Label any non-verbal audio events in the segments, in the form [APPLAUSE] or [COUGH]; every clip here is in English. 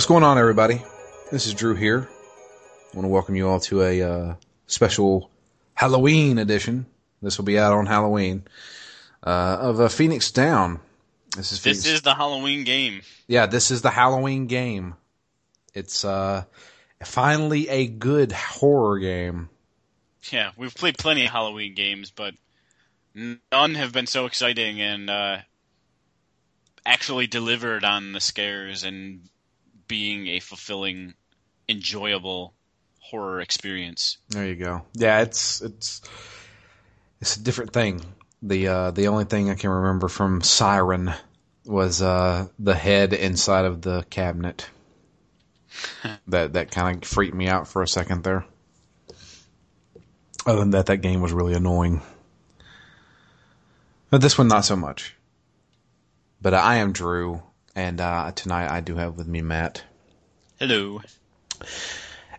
What's going on, everybody? This is Drew here. I want to welcome you all to a uh, special Halloween edition. This will be out on Halloween uh, of uh, Phoenix Down. This is Phoenix. this is the Halloween game. Yeah, this is the Halloween game. It's uh, finally a good horror game. Yeah, we've played plenty of Halloween games, but none have been so exciting and uh, actually delivered on the scares and being a fulfilling, enjoyable horror experience. There you go. Yeah, it's it's it's a different thing. The uh, the only thing I can remember from Siren was uh, the head inside of the cabinet. [LAUGHS] that that kind of freaked me out for a second there. Other than that, that game was really annoying. But this one, not so much. But I am Drew, and uh, tonight I do have with me Matt. Hello.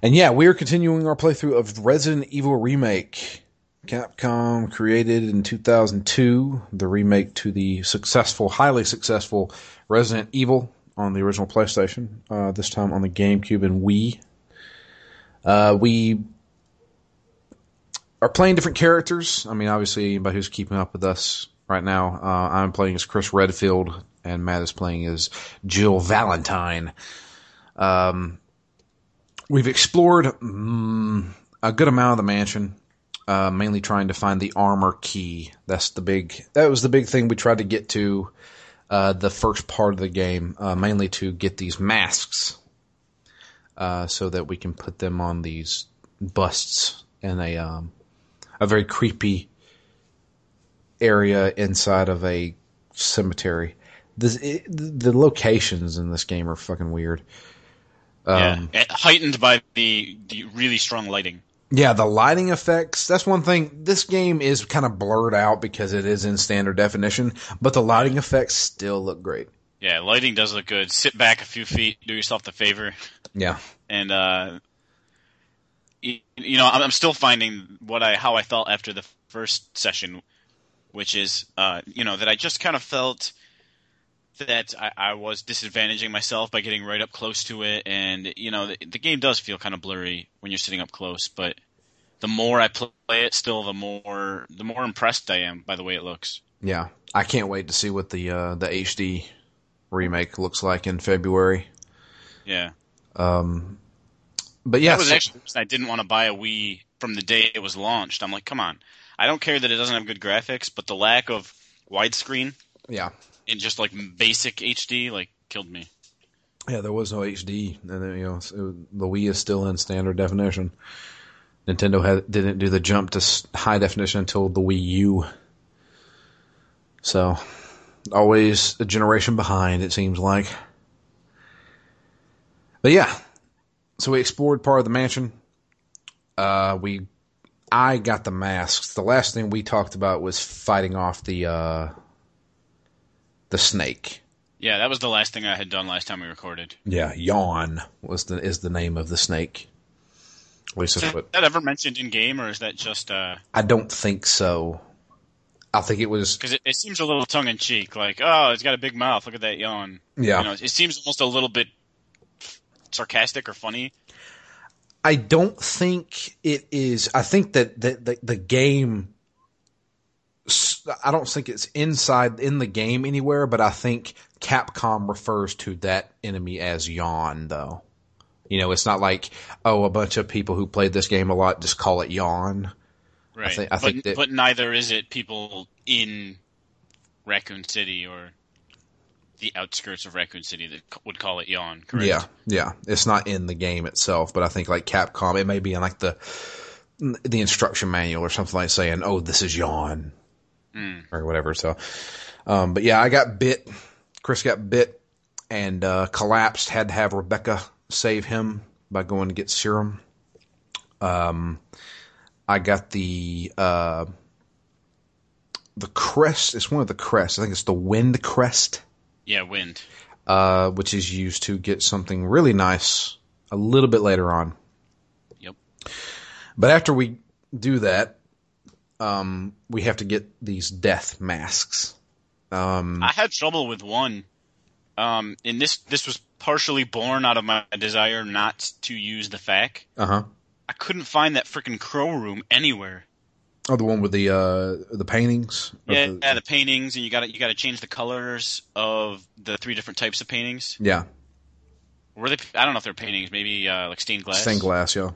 And yeah, we are continuing our playthrough of Resident Evil Remake. Capcom created in 2002 the remake to the successful, highly successful Resident Evil on the original PlayStation. Uh, this time on the GameCube and Wii. Uh, we are playing different characters. I mean, obviously, anybody who's keeping up with us right now, uh, I'm playing as Chris Redfield, and Matt is playing as Jill Valentine. Um, we've explored mm, a good amount of the mansion, uh, mainly trying to find the armor key. That's the big. That was the big thing we tried to get to uh, the first part of the game, uh, mainly to get these masks, uh, so that we can put them on these busts in a um, a very creepy area inside of a cemetery. This, it, the locations in this game are fucking weird. Um, yeah, heightened by the, the really strong lighting. Yeah, the lighting effects. That's one thing. This game is kind of blurred out because it is in standard definition, but the lighting effects still look great. Yeah, lighting does look good. Sit back a few feet, do yourself the favor. Yeah. And uh, you know, I'm still finding what I how I felt after the first session, which is, uh, you know, that I just kind of felt that I, I, was disadvantaging myself by getting right up close to it, and you know, the, the, game does feel kind of blurry when you're sitting up close. But the more I play it, still the more the more impressed I am by the way it looks. Yeah, I can't wait to see what the uh, the HD remake looks like in February. Yeah. Um, but yeah, that was actually I didn't want to buy a Wii from the day it was launched. I'm like, come on, I don't care that it doesn't have good graphics, but the lack of widescreen, yeah, and just like basic HD, like killed me. Yeah, there was no HD, and you know the Wii is still in standard definition. Nintendo had, didn't do the jump to high definition until the Wii U. So, always a generation behind, it seems like. But yeah, so we explored part of the mansion. Uh, we, I got the masks. The last thing we talked about was fighting off the, uh, the snake. Yeah, that was the last thing I had done last time we recorded. Yeah, yawn was the is the name of the snake. At least is what, that ever mentioned in game, or is that just? Uh... I don't think so. I think it was because it, it, seems a little tongue in cheek, like, "Oh, it's got a big mouth. Look at that yawn." Yeah, you know, it seems almost a little bit sarcastic or funny. I don't think it is. I think that the, the, the game. I don't think it's inside in the game anywhere, but I think Capcom refers to that enemy as Yawn, though. You know, it's not like oh, a bunch of people who played this game a lot just call it Yawn. Right, I think, I but, think that, but neither is it people in Raccoon City or the outskirts of Raccoon City that would call it Yawn. Correct? Yeah, yeah. It's not in the game itself, but I think like Capcom, it may be in like the the instruction manual or something like saying, "Oh, this is Yawn," mm. or whatever. So, um, but yeah, I got bit. Chris got bit and uh, collapsed. Had to have Rebecca save him by going to get serum. Um, I got the uh, the crest. It's one of the crests. I think it's the wind crest yeah, wind. Uh, which is used to get something really nice a little bit later on. Yep. But after we do that, um, we have to get these death masks. Um, I had trouble with one. Um, and this this was partially born out of my desire not to use the FAQ. Uh huh. I couldn't find that freaking crow room anywhere. Oh, the one with the uh the paintings. Yeah, the- yeah, the paintings, and you got to you got to change the colors of the three different types of paintings. yeah. Were they? I don't know if they're paintings. Maybe uh, like stained glass. Stained glass. Yeah.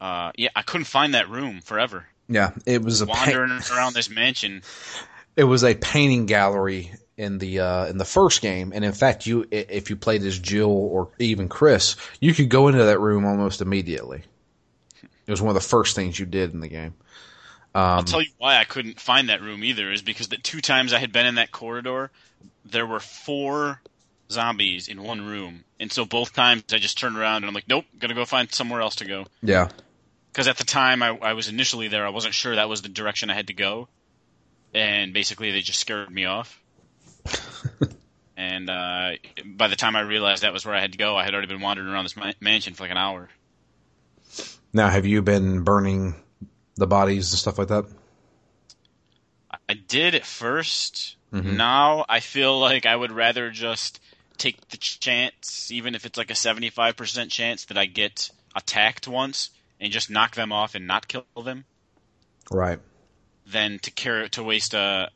Uh, yeah, I couldn't find that room forever. Yeah. It was a pa- Wandering around this mansion. [LAUGHS] it was a painting gallery in the uh, in the first game, and in fact, you if you played as Jill or even Chris, you could go into that room almost immediately. It was one of the first things you did in the game. I'll tell you why I couldn't find that room either is because the two times I had been in that corridor, there were four zombies in one room, and so both times I just turned around and I'm like, nope, gotta go find somewhere else to go. Yeah, Because at the time I, I was initially there, I wasn't sure that was the direction I had to go, and basically they just scared me off. [LAUGHS] and uh, by the time I realized that was where I had to go, I had already been wandering around this ma- mansion for like an hour. Now, have you been burning the bodies and stuff like that? I did at 1st mm-hmm. Now I feel like I would rather just take the chance, even if it's like a seventy-five percent chance that I get attacked once, and just knock them off and not kill them, Right. than to carry to waste a,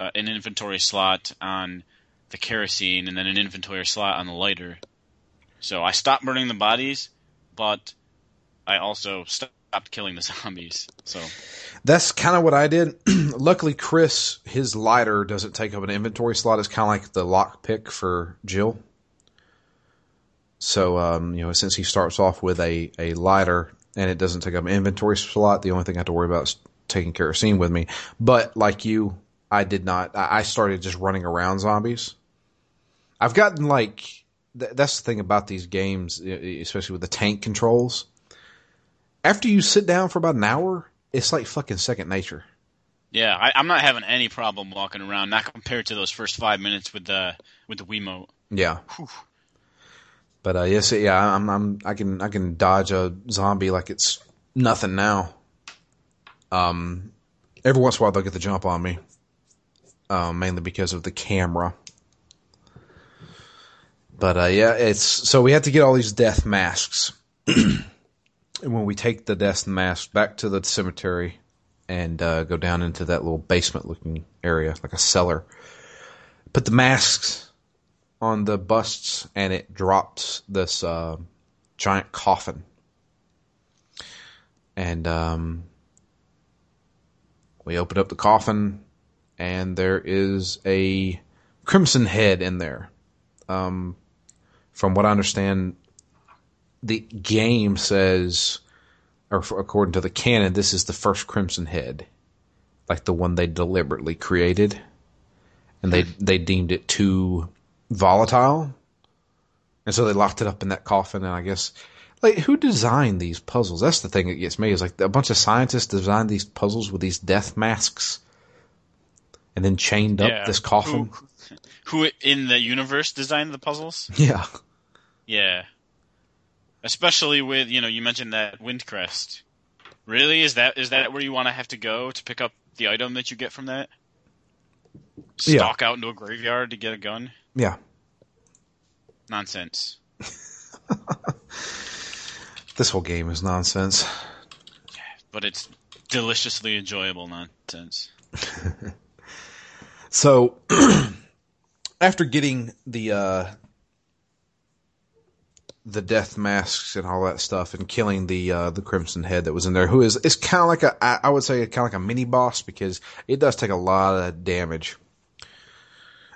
a an inventory slot on the kerosene and then an inventory slot on the lighter. So I stopped burning the bodies, but I also stopped killing the [LAUGHS] zombies. So That's kind of what I did. [CLEARS THROAT] Luckily, Chris, his lighter doesn't take up an inventory slot. It's kind of like the lock pick for Jill. So, um, you know, since he starts off with a, a lighter and it doesn't take up an inventory slot, the only thing I have to worry about is taking kerosene with me. But like you, I did not. I started just running around zombies. I've gotten like th- that's the thing about these games, especially with the tank controls. After you sit down for about an hour, it's like fucking second nature. yeah, I, I'm not having any problem walking around, not compared to those first five minutes with the with the Wiimote. Yeah. Whew. But uh, yes, yeah, I'm, I'm, I can, I can dodge a zombie like it's nothing now. Um, every once in a while they'll get the jump on me, um, mainly because of the camera. But uh, yeah, it's so we have to get all these death masks, [CLEARS THROAT] when we take the death mask back to the cemetery and uh, go down into that little basement-looking area, like a cellar, put the masks on the busts and it drops this uh, giant coffin. And um, we open up the coffin, and there is a crimson head in there. Um, from what I understand, the game says, or according to the canon, this is the first crimson head, like the one they deliberately created, and they hmm. they deemed it too volatile, and so they locked it up in that coffin. And I guess, like, who designed these puzzles? That's the thing that gets me is like a bunch of scientists designed these puzzles with these death masks, and then chained up Yeah. this coffin. Who, who in the universe designed the puzzles? [LAUGHS] Yeah, Yeah. Especially with, you know, you mentioned that Windcrest. Really? Is that is that where you want to have to go to pick up the item that you get from that? Yeah. Stalk out into a graveyard to get a gun? yeah. Nonsense. [LAUGHS] This whole game is nonsense. But it's deliciously enjoyable nonsense. [LAUGHS] So [CLEARS THROAT] after getting the uh the death masks and all that stuff and killing the uh the crimson head that was in there who is it's kind of like a I would say kind of like a mini boss because it does take a lot of damage.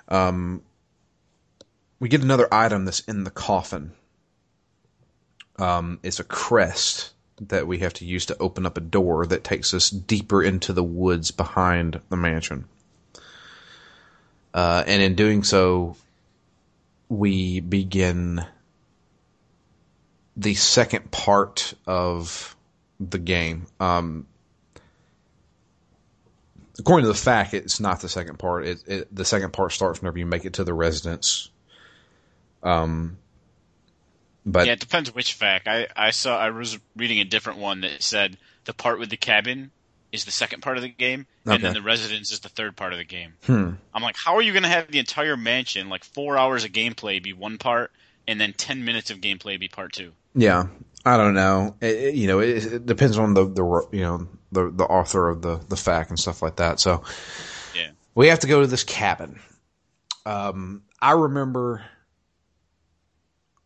Um we get another item that's in the coffin. Um it's a crest that we have to use to open up a door that takes us deeper into the woods behind the mansion. Uh, and in doing so, we begin the second part of the game. Um, according to the FAQ, it's not the second part. It, it, the second part starts whenever you make it to the residence. Um, but yeah, it depends which FAQ. I, I saw I was reading a different one that said the part with the cabin is the second part of the game, and Okay. then the residence is the third part of the game. Hmm. I'm like, how are you going to have the entire mansion, like four hours of gameplay, be one part, and then ten minutes of gameplay be part two? Yeah, I don't know. It, you know, it, it depends on the the you know the the author of the the FAQ and stuff like that. So Yeah. we have to go to this cabin. Um, I remember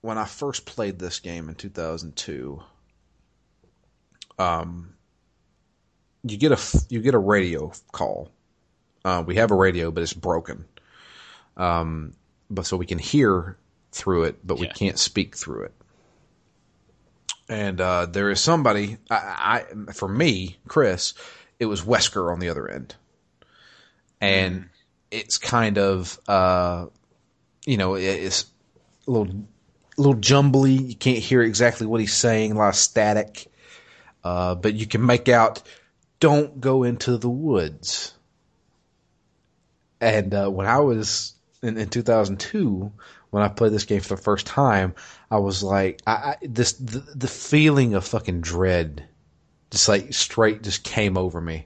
when I first played this game in 2002. Um, you get a you get a radio call. Uh, we have a radio, but it's broken. Um, but so we can hear through it, but we can't speak through it. And uh, there is somebody. I, I for me, Chris, it was Wesker on the other end, and it's kind of uh, you know it- it's a little a little jumbly. You can't hear exactly what he's saying. A lot of static, uh, but you can make out. Don't go into the woods. And uh, when I was in, in 2002, when I played this game for the first time, I was like, I, I this the, the feeling of fucking dread, just like straight, just came over me.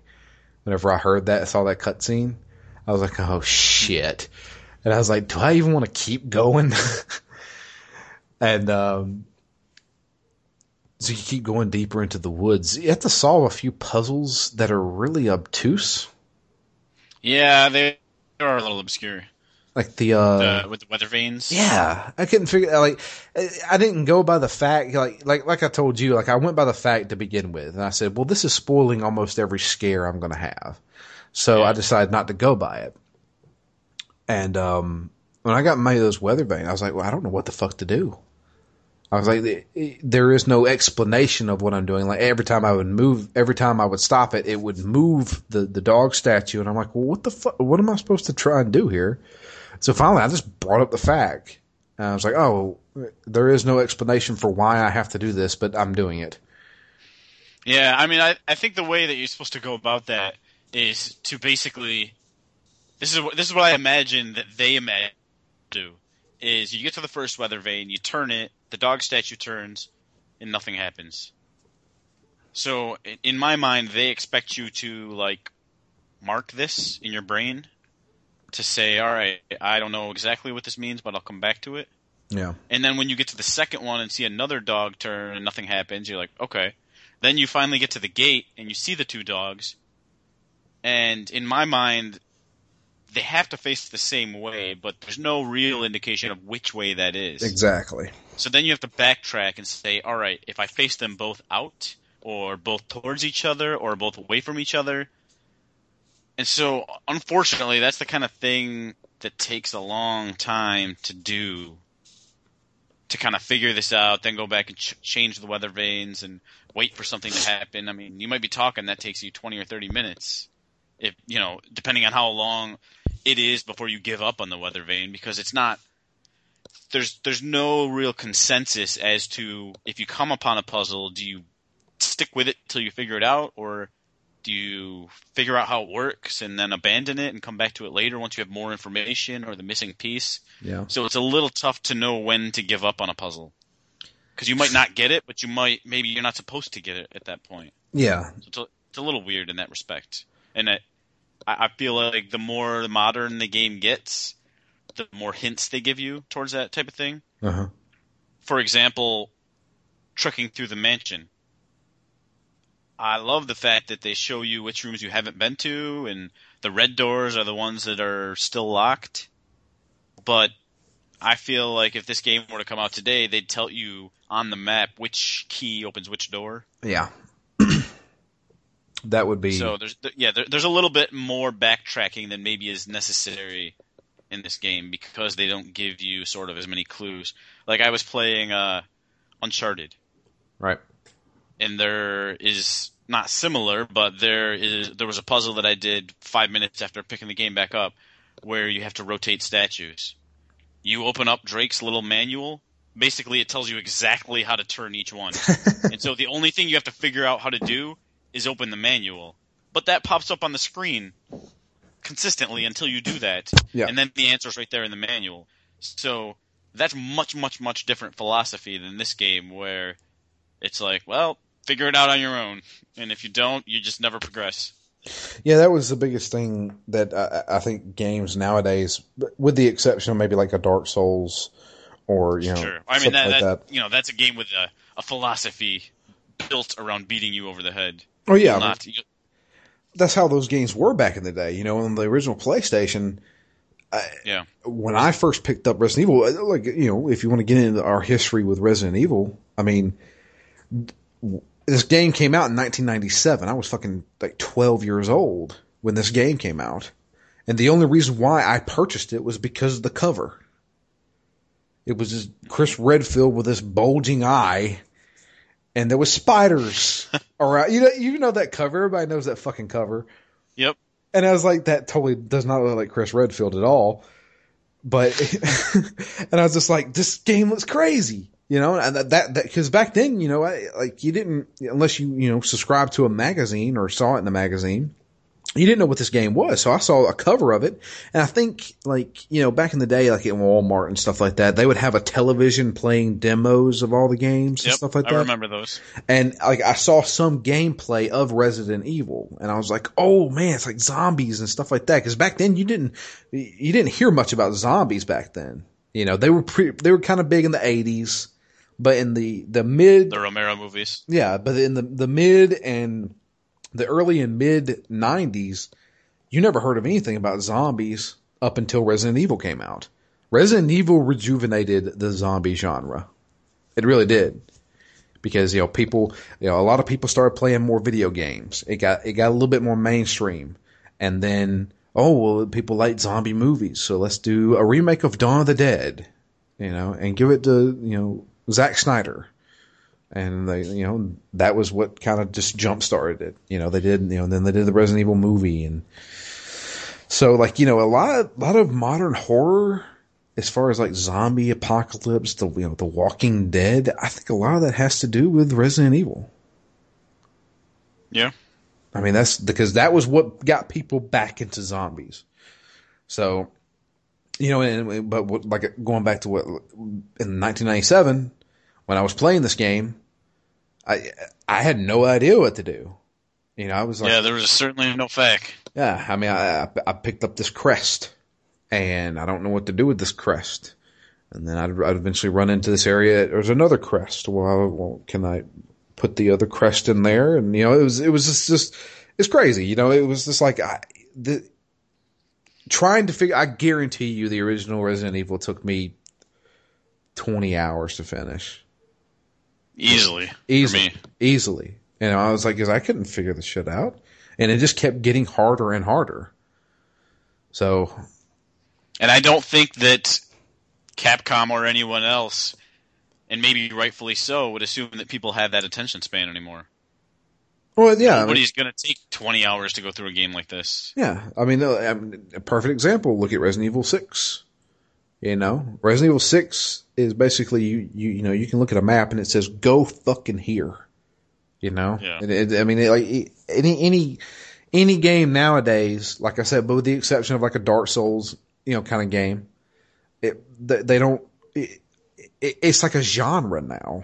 Whenever I heard that, saw that cutscene, I was like, oh shit, and I was like, do I even want to keep going? [LAUGHS] and um, so you keep going deeper into the woods. You have to solve a few puzzles that are really obtuse, Yeah, they are a little obscure like the uh, the, with the weather vanes. Yeah, I couldn't figure like I didn't go by the FAQ like like like I told you like I went by the FAQ to begin with and I said well this is spoiling almost every scare I'm going to have. So I decided not to go by it. And um when I got made of those weather vane I was like well I don't know what the fuck to do. I was like "It- it- there is no explanation of what I'm doing like every time I would move every time I would stop it it would move the the dog statue and I'm like well what the fuck what am I supposed to try and do here? So finally, I just brought up the FAQ. And I was like, oh, there is no explanation for why I have to do this, but I'm doing it. Yeah, I mean, I, I think the way that you're supposed to go about that is to basically, this is this is what I imagine that they imagine do is you get to the first weather vane, you turn it, the dog statue turns, and nothing happens. So in my mind, they expect you to like mark this in your brain to say, all right, I don't know exactly what this means, but I'll come back to it. Yeah. And then when you get to the second one and see another dog turn and nothing happens, you're like, okay. Then you finally get to the gate and you see the two dogs. And in my mind, they have to face the same way, but there's no real indication of which way that is. Exactly. So then you have to backtrack and say, all right, if I face them both out, or both towards each other, or both away from each other. And so, unfortunately, that's the kind of thing that takes a long time to do. To kind of figure this out, then go back and ch- change the weather vanes and wait for something to happen. I mean, you might be talking that takes you 20 or 30 minutes. If, you know, depending on how long it is before you give up on the weather vane, because it's not there's there's no real consensus as to if you come upon a puzzle, do you stick with it till you figure it out, or do you figure out how it works and then abandon it and come back to it later once you have more information or the missing piece? Yeah. So it's a little tough to know when to give up on a puzzle because you might not get it, but you might maybe you're not supposed to get it at that point. Yeah. So it's a, it's a little weird in that respect, and it, I, I feel like the more modern the game gets, the more hints they give you towards that type of thing. Uh huh. For example, trekking through the mansion. I love the fact that they show you which rooms you haven't been to, and the red doors are the ones that are still locked. But I feel like if this game were to come out today, they'd tell you on the map which key opens which door. Yeah. [CLEARS THROAT] that would be. So there's yeah, there, there's a little bit more backtracking than maybe is necessary in this game because they don't give you sort of as many clues. Like I was playing uh, Uncharted, right. And there is not similar, but there is there was a puzzle that I did five minutes after picking the game back up, where you have to rotate statues. You open up Drake's little manual. Basically, it tells you exactly how to turn each one. [LAUGHS] and so the only thing you have to figure out how to do is open the manual. But that pops up on the screen consistently until you do that. Yeah. And then the answer's right there in the manual. So that's much, much, much different philosophy than this game where it's like, well, figure it out on your own, and if you don't, you just never progress. Yeah, that was the biggest thing that I, I think games nowadays, with the exception of maybe like a Dark Souls or you know, Sure. I mean that, like that, you know that's a game with a, a philosophy built around beating you over the head. Oh yeah, not, you, that's how those games were back in the day. You know, on the original PlayStation. yeah. when I first picked up Resident Evil, uh, like you know, if you want to get into our history with Resident Evil, I mean, this game came out in 1997. I was fucking like 12 years old when this game came out, and the only reason why I purchased it was because of the cover. It was just Chris Redfield with this bulging eye, and there was spiders [LAUGHS] around. You know, you know that cover. Everybody knows that fucking cover. Yep. And I was like, that totally does not look like Chris Redfield at all. But, [LAUGHS] and I was just like, this game looks crazy, you know, and that, that, that cause back then, you know, I, like you didn't, unless you, you know, subscribed to a magazine or saw it in a magazine, you didn't know what this game was. So I saw a cover of it. And I think like, you know, back in the day, like in Walmart and stuff like that, they would have a television playing demos of all the games and stuff like that. I remember those. And like I saw some gameplay of Resident Evil, and I was like, "Oh man, it's like zombies and stuff like that." Because back then you didn't you didn't hear much about zombies back then. You know, they were pre- they were kind of big in the '80s, but in the the mid The Romero movies. yeah, but in the the mid and the early and mid '90s, you never heard of anything about zombies up until Resident Evil came out. Resident Evil rejuvenated the zombie genre. It really did. Because, you know, people, you know, a lot of people started playing more video games. It got, it got a little bit more mainstream. And then, oh, well, people like zombie movies. So let's do a remake of Dawn of the Dead, you know, and give it to, you know, Zack Snyder. And they, you know, that was what kind of just jump started it. You know, they did, you know, and then they did the Resident Evil movie and, so like, you know, a lot of, lot of modern horror as far as like zombie apocalypse, the you know, the Walking Dead, I think a lot of that has to do with Resident Evil. Yeah. I mean, that's because that was what got people back into zombies. So, you know, and, but what, like going back to what in 1997 when I was playing this game, I I had no idea what to do. You know, I was like, yeah, there was certainly no FAQ. Yeah, I mean, I, I picked up this crest, and I don't know what to do with this crest. And then I'd, I'd eventually run into this area. There's another crest. Well, well, can I put the other crest in there? And you know, it was it was just, just it's crazy. You know, it was just like I, the trying to figure. I guarantee you, the original Resident Evil took me twenty hours to finish Easily. easily, For me. easily. And I was like, I couldn't figure this shit out, and it just kept getting harder and harder. So And I don't think that Capcom or anyone else, and maybe rightfully so, would assume that people have that attention span anymore. Well, yeah, I mean, going to take 20 hours to go through a game like this. yeah. I mean, uh, I mean, a perfect example. Look at Resident Evil Six. You know, Resident Evil Six is basically you, you, you know, you can look at a map and it says "Go fucking here." You know, Yeah. And it, I mean, it, like any any any game nowadays, like I said, but with the exception of like a Dark Souls, you know, kind of game, it they, they don't. It, it, it's like a genre now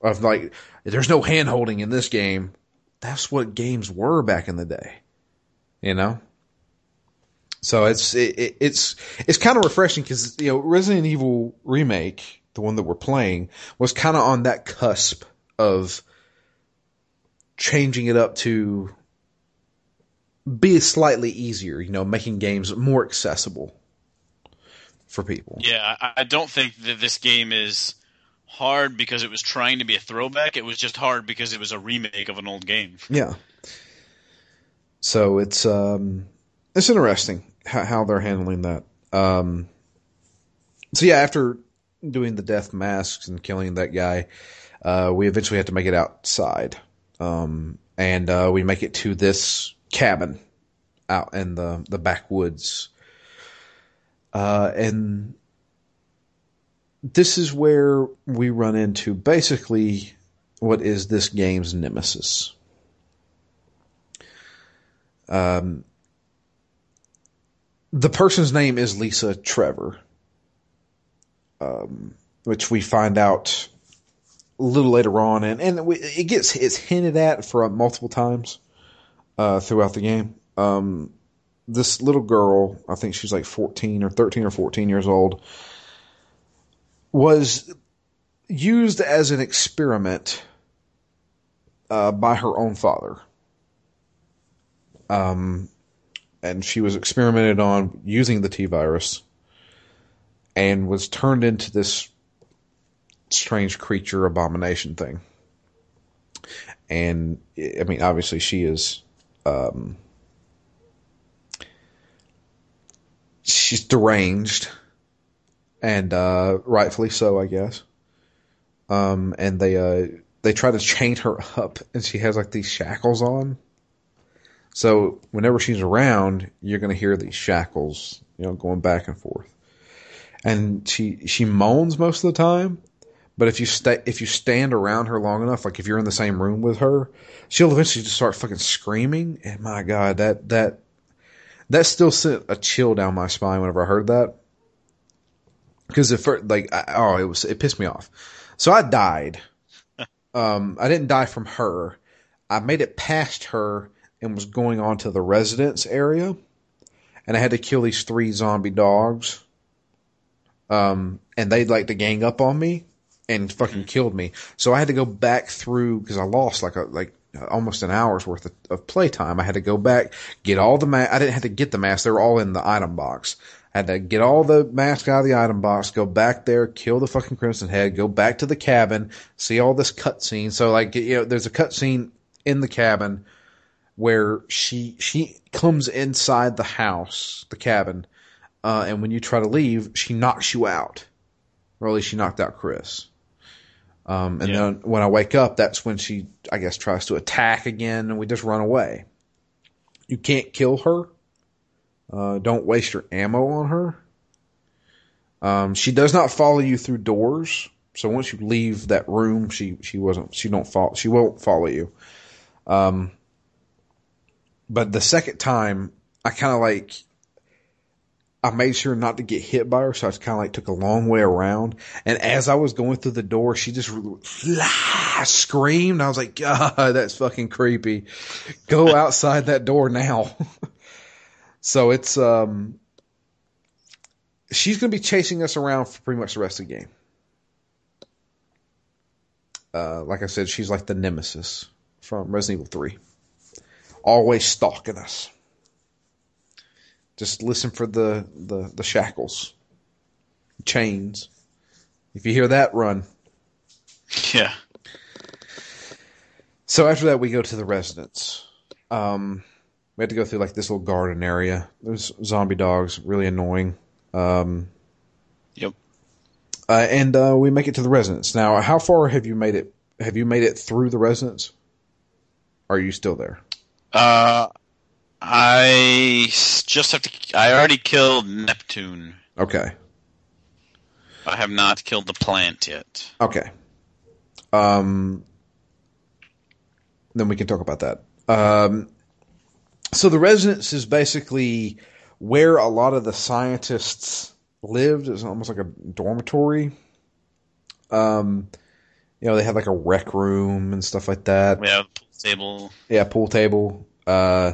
of like there's no hand holding in this game. That's what games were back in the day, you know. So it's it, it- it's it's kind of refreshing because you know Resident Evil remake, the one that we're playing, was kind of on that cusp of changing it up to be slightly easier, you know, making games more accessible for people. Yeah, I, I don't think that this game is hard because it was trying to be a throwback. It was just hard because it was a remake of an old game. Yeah. So it's um it's interesting how, how they're handling that. Um so yeah, after doing the death masks and killing that guy, uh we eventually had to make it outside. Um and uh we make it to this cabin out in the the backwoods. Uh and this is where we run into basically what is this game's nemesis. Um, the person's name is Lisa Trevor, um, which we find out a little later on, and and we, it gets it's hinted at for multiple times uh, throughout the game. Um, this little girl, I think she's like 14 or 13 or 14 years old, was used as an experiment uh, by her own father. Um, and she was experimented on using the T virus and was turned into this strange creature abomination thing. And I mean, obviously, she is. Um, she's deranged, and uh, rightfully so, I guess. Um, and they uh, they try to chain her [LAUGHS] up, and she has like these shackles on. So whenever she's around, you're going to hear these shackles, you know, going back and forth. And she she moans most of the time, but if you stay if you stand around her long enough, like if you're in the same room with her, she'll eventually just start fucking screaming. And my god, that that that still sent a chill down my spine whenever I heard that. Because if like I, oh, it was it pissed me off. So I died. [LAUGHS] um, I didn't die from her. I made it past her and was going on to the residence area, and I had to kill these three zombie dogs. Um, and they'd like to gang up on me and fucking killed me. So I had to go back through because I lost like a like almost an hour's worth of, of playtime. I had to go back, get all the ma- I didn't have to get the masks; they were all in the item box. I had to get all the masks out of the item box, go back there, kill the fucking Crimson Head, go back to the cabin, see all this cutscene. So like you know, there's a cutscene in the cabin where she she comes inside the house, the cabin, uh, and when you try to leave, she knocks you out. Or at least she knocked out Chris. Um, and yeah. then when I wake up, that's when she, I guess, tries to attack again, and we just run away. You can't kill her. Uh, don't waste your ammo on her. Um, she does not follow you through doors. So once you leave that room, she she wasn't she don't follow she won't follow you. Um, but the second time, I kind of like I made sure not to get hit by her, so I kind of like took a long way around. And as I was going through the door, she just [LAUGHS] screamed. I was like, God, that's fucking creepy. Go [LAUGHS] outside that door now. [LAUGHS] so it's, um, she's going to be chasing us around for pretty much the rest of the game. Uh, like I said, she's like the nemesis from Resident Evil 3. Always stalking us. Just listen for the, the, the shackles, chains. If you hear that, run. Yeah. So after that, we go to the residence. Um, we had to go through like this little garden area. There's zombie dogs, really annoying. Um, yep. Uh, and uh, we make it to the residence. Now, how far have you made it? Have you made it through the residence? are you still there? Uh, I just have to. I already killed Neptune. Okay. I have not killed the plant yet. Okay. Um. Then we can talk about that. Um. So the residence is basically where a lot of the scientists lived. It's almost like a dormitory. Um. You know, they had like a rec room and stuff like that. Yeah, table. Yeah, pool table. Uh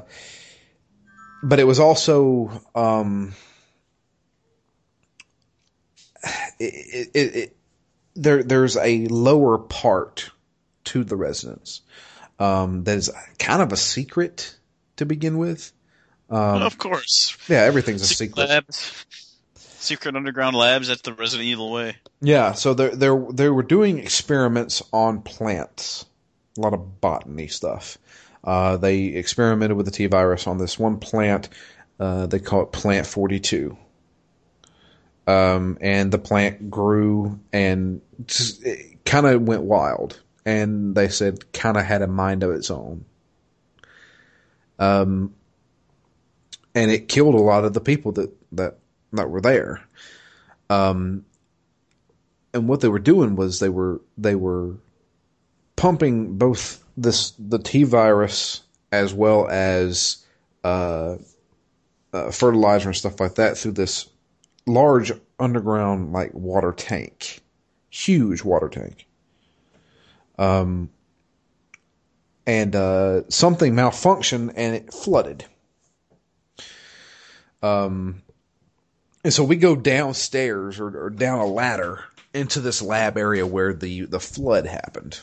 but it was also um, it, it, it, there there's a lower part to the residence um, that is kind of a secret to begin with. Um, of course. Yeah, everything's a secret. Labs. Secret underground labs. That's the Resident Evil way. Yeah, so they they they were doing experiments on plants, a lot of botany stuff, uh, they experimented with the T virus on this one plant. Uh, they call it Plant 42. Um, and the plant grew and kind of went wild. And they said kind of had a mind of its own. Um, and it killed a lot of the people that, that, that were there. Um, and what they were doing was they were, they were pumping both this the T virus as well as uh, uh, fertilizer and stuff like that through this large underground like water tank, huge water tank. Um, and uh, something malfunctioned and it flooded. Um, and so we go downstairs or, or down a ladder into this lab area where the the flood happened.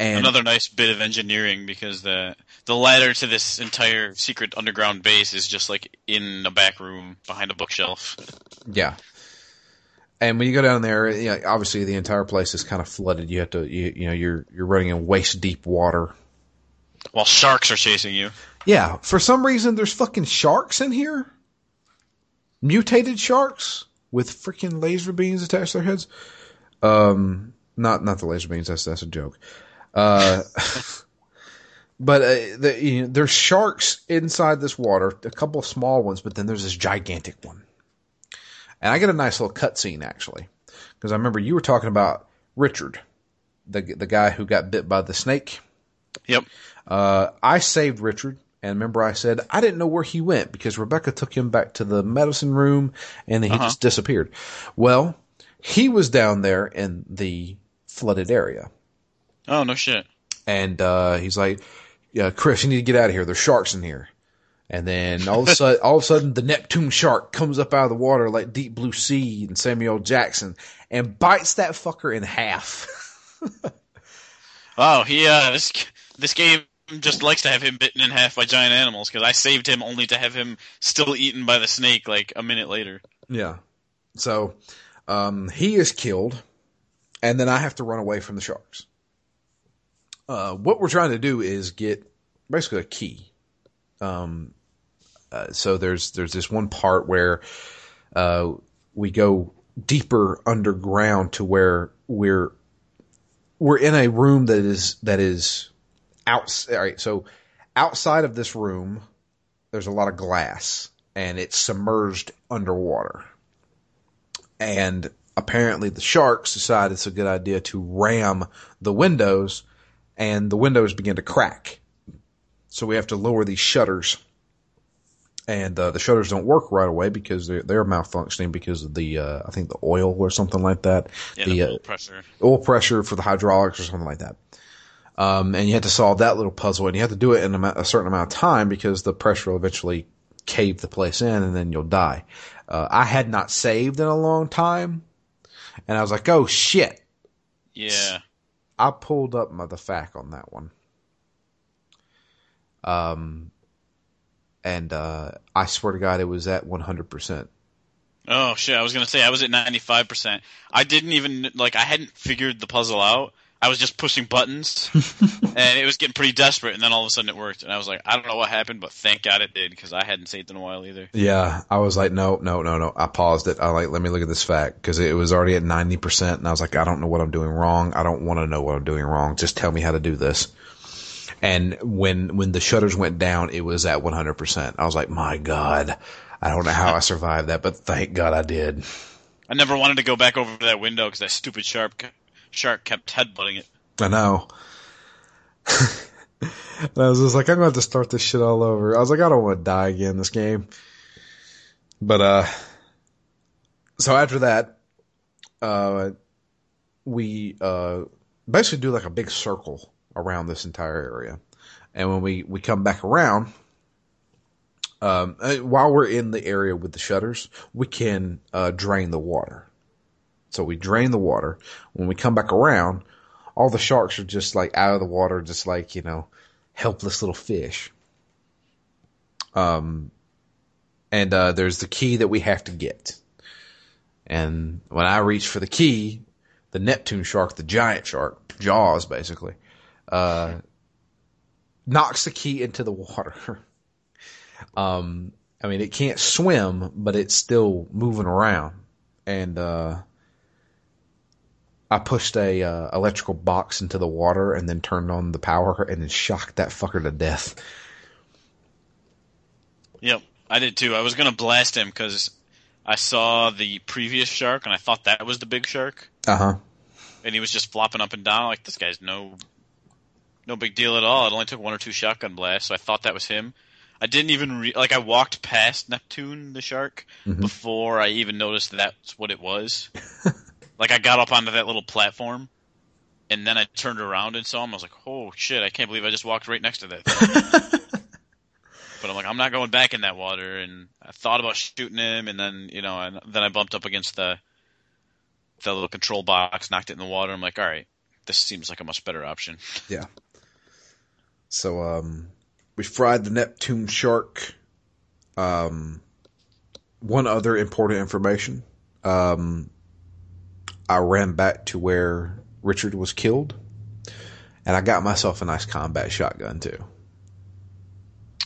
And Another nice bit of engineering because the the ladder to this entire secret underground base is just like in a back room behind a bookshelf. Yeah. And when you go down there, you know, obviously the entire place is kind of flooded. You have to, you, you know, you're you're running in waist deep water. While sharks are chasing you. Yeah, for some reason there's fucking sharks in here. Mutated sharks with freaking laser beams attached to their heads. Um, not not the laser beams. That's that's a joke. Uh, but uh, the, you know, there's sharks inside this water. A couple of small ones, but then there's this gigantic one. And I get a nice little cutscene actually, because I remember you were talking about Richard, the the guy who got bit by the snake. Yep. Uh, I saved Richard, and remember I said I didn't know where he went because Rebecca took him back to the medicine room, and then he Uh-huh. just disappeared. Well, he was down there in the flooded area, Oh no shit. and uh, he's like, "Yeah, Chris, you need to get out of here. There's sharks in here." And then all of a [LAUGHS] sudden, all of a sudden, the Neptune shark comes up out of the water like Deep Blue Sea and Samuel Jackson, and bites that fucker in half. [LAUGHS] Wow, he uh this this game just likes to have him bitten in half by giant animals because I saved him only to have him still eaten by the snake like a minute later. Yeah. So um, he is killed, and then I have to run away from the sharks. Uh, what we're trying to do is get basically a key. Um, uh, so there's there's this one part where uh, we go deeper underground to where we're we're in a room that is that is outside. All right, so outside of this room, there's a lot of glass, and it's submerged underwater. And apparently, the sharks decided it's a good idea to ram the windows, and the windows begin to crack. So we have to lower these shutters, and uh, the shutters don't work right away because they're they're malfunctioning because of the uh, I think the oil or something like that. Yeah, the the uh, oil pressure. oil pressure for the hydraulics or something like that. Um, and you have to solve that little puzzle, and you have to do it in a, a certain amount of time because the pressure will eventually cave the place in, and then you'll die. Uh, I had not saved in a long time, and I was like, "Oh shit!" Yeah. I pulled up my the FAQ on that one. Um, and uh, I swear to God, it was at one hundred percent. Oh shit! I was gonna say I was at ninety five percent. I didn't even like I hadn't figured the puzzle out. I was just pushing buttons, [LAUGHS] and it was getting pretty desperate. And then all of a sudden it worked, and I was like, I don't know what happened, but thank God it did because I hadn't saved in a while either. Yeah, I was like, no, no, no, no. I paused it. I like, let me look at this FAQ because it was already at 90%. And I was like, I don't know what I'm doing wrong. I don't want to know what I'm doing wrong. Just tell me how to do this. And when, when the shutters went down, it was at 100%. I was like, my God, I don't know how I survived that, but thank God I did. I never wanted to go back over to that window because that stupid shark shark kept headbutting it. I know. [LAUGHS] and I was just like, I'm going to to start this shit all over. I was like, I don't want to die again in this game. But, uh, so after that, uh, we, uh, basically do like a big circle around this entire area. And when we, we come back around, um, uh, while we're in the area with the shutters, we can, uh, drain the water. So we drain the water. When we come back around, all the sharks are just like out of the water, just like, you know, helpless little fish. Um, and, uh, there's the key that we have to get. And when I reach for the key, the Neptune shark, the giant shark, Jaws basically, uh, knocks the key into the water. [LAUGHS] um, I mean, it can't swim, but it's still moving around. And, uh, I pushed a uh, electrical box into the water and then turned on the power and then shocked that fucker to death. Yep, I did too. I was gonna blast him because I saw the previous shark and I thought that was the big shark, Uh huh. and he was just flopping up and down like this guy's no, no big deal at all. It only took one or two shotgun blasts, so I thought that was him. I didn't even re- like I walked past Neptune the shark Mhm. before I even noticed that's what it was. [LAUGHS] like I got up onto that little platform, and then I turned around and saw him. I was like, "Oh shit! I can't believe I just walked right next to that." Thing. [LAUGHS] but I'm like, I'm not going back in that water. And I thought about shooting him, and then you know, and then I bumped up against the the little control box, knocked it in the water. I'm like, all right, this seems like a much better option. [LAUGHS] Yeah. So um, we fried the Neptune shark. Um, one other important information. Um, I ran back to where Richard was killed, and I got myself a nice combat shotgun too.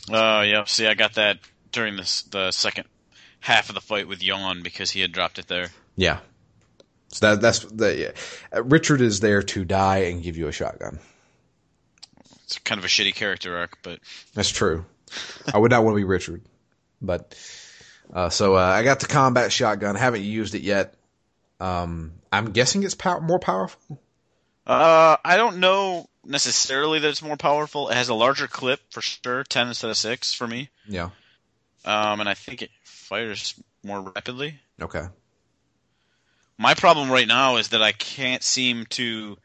Oh uh, yeah, see, I got that during this the second half of the fight with Yawn because he had dropped it there. Yeah. So that that's that. Yeah. Richard is there to die and give you a shotgun. It's kind of a shitty character arc, but that's true. I would not want to be Richard, but uh, so uh, I got the combat shotgun. haven't used it yet. Um, I'm guessing it's pow- more powerful. Uh, I don't know necessarily that it's more powerful. It has a larger clip for sure, ten instead of six for me. Yeah. Um, and I think it fires more rapidly. Okay. My problem right now is that I can't seem to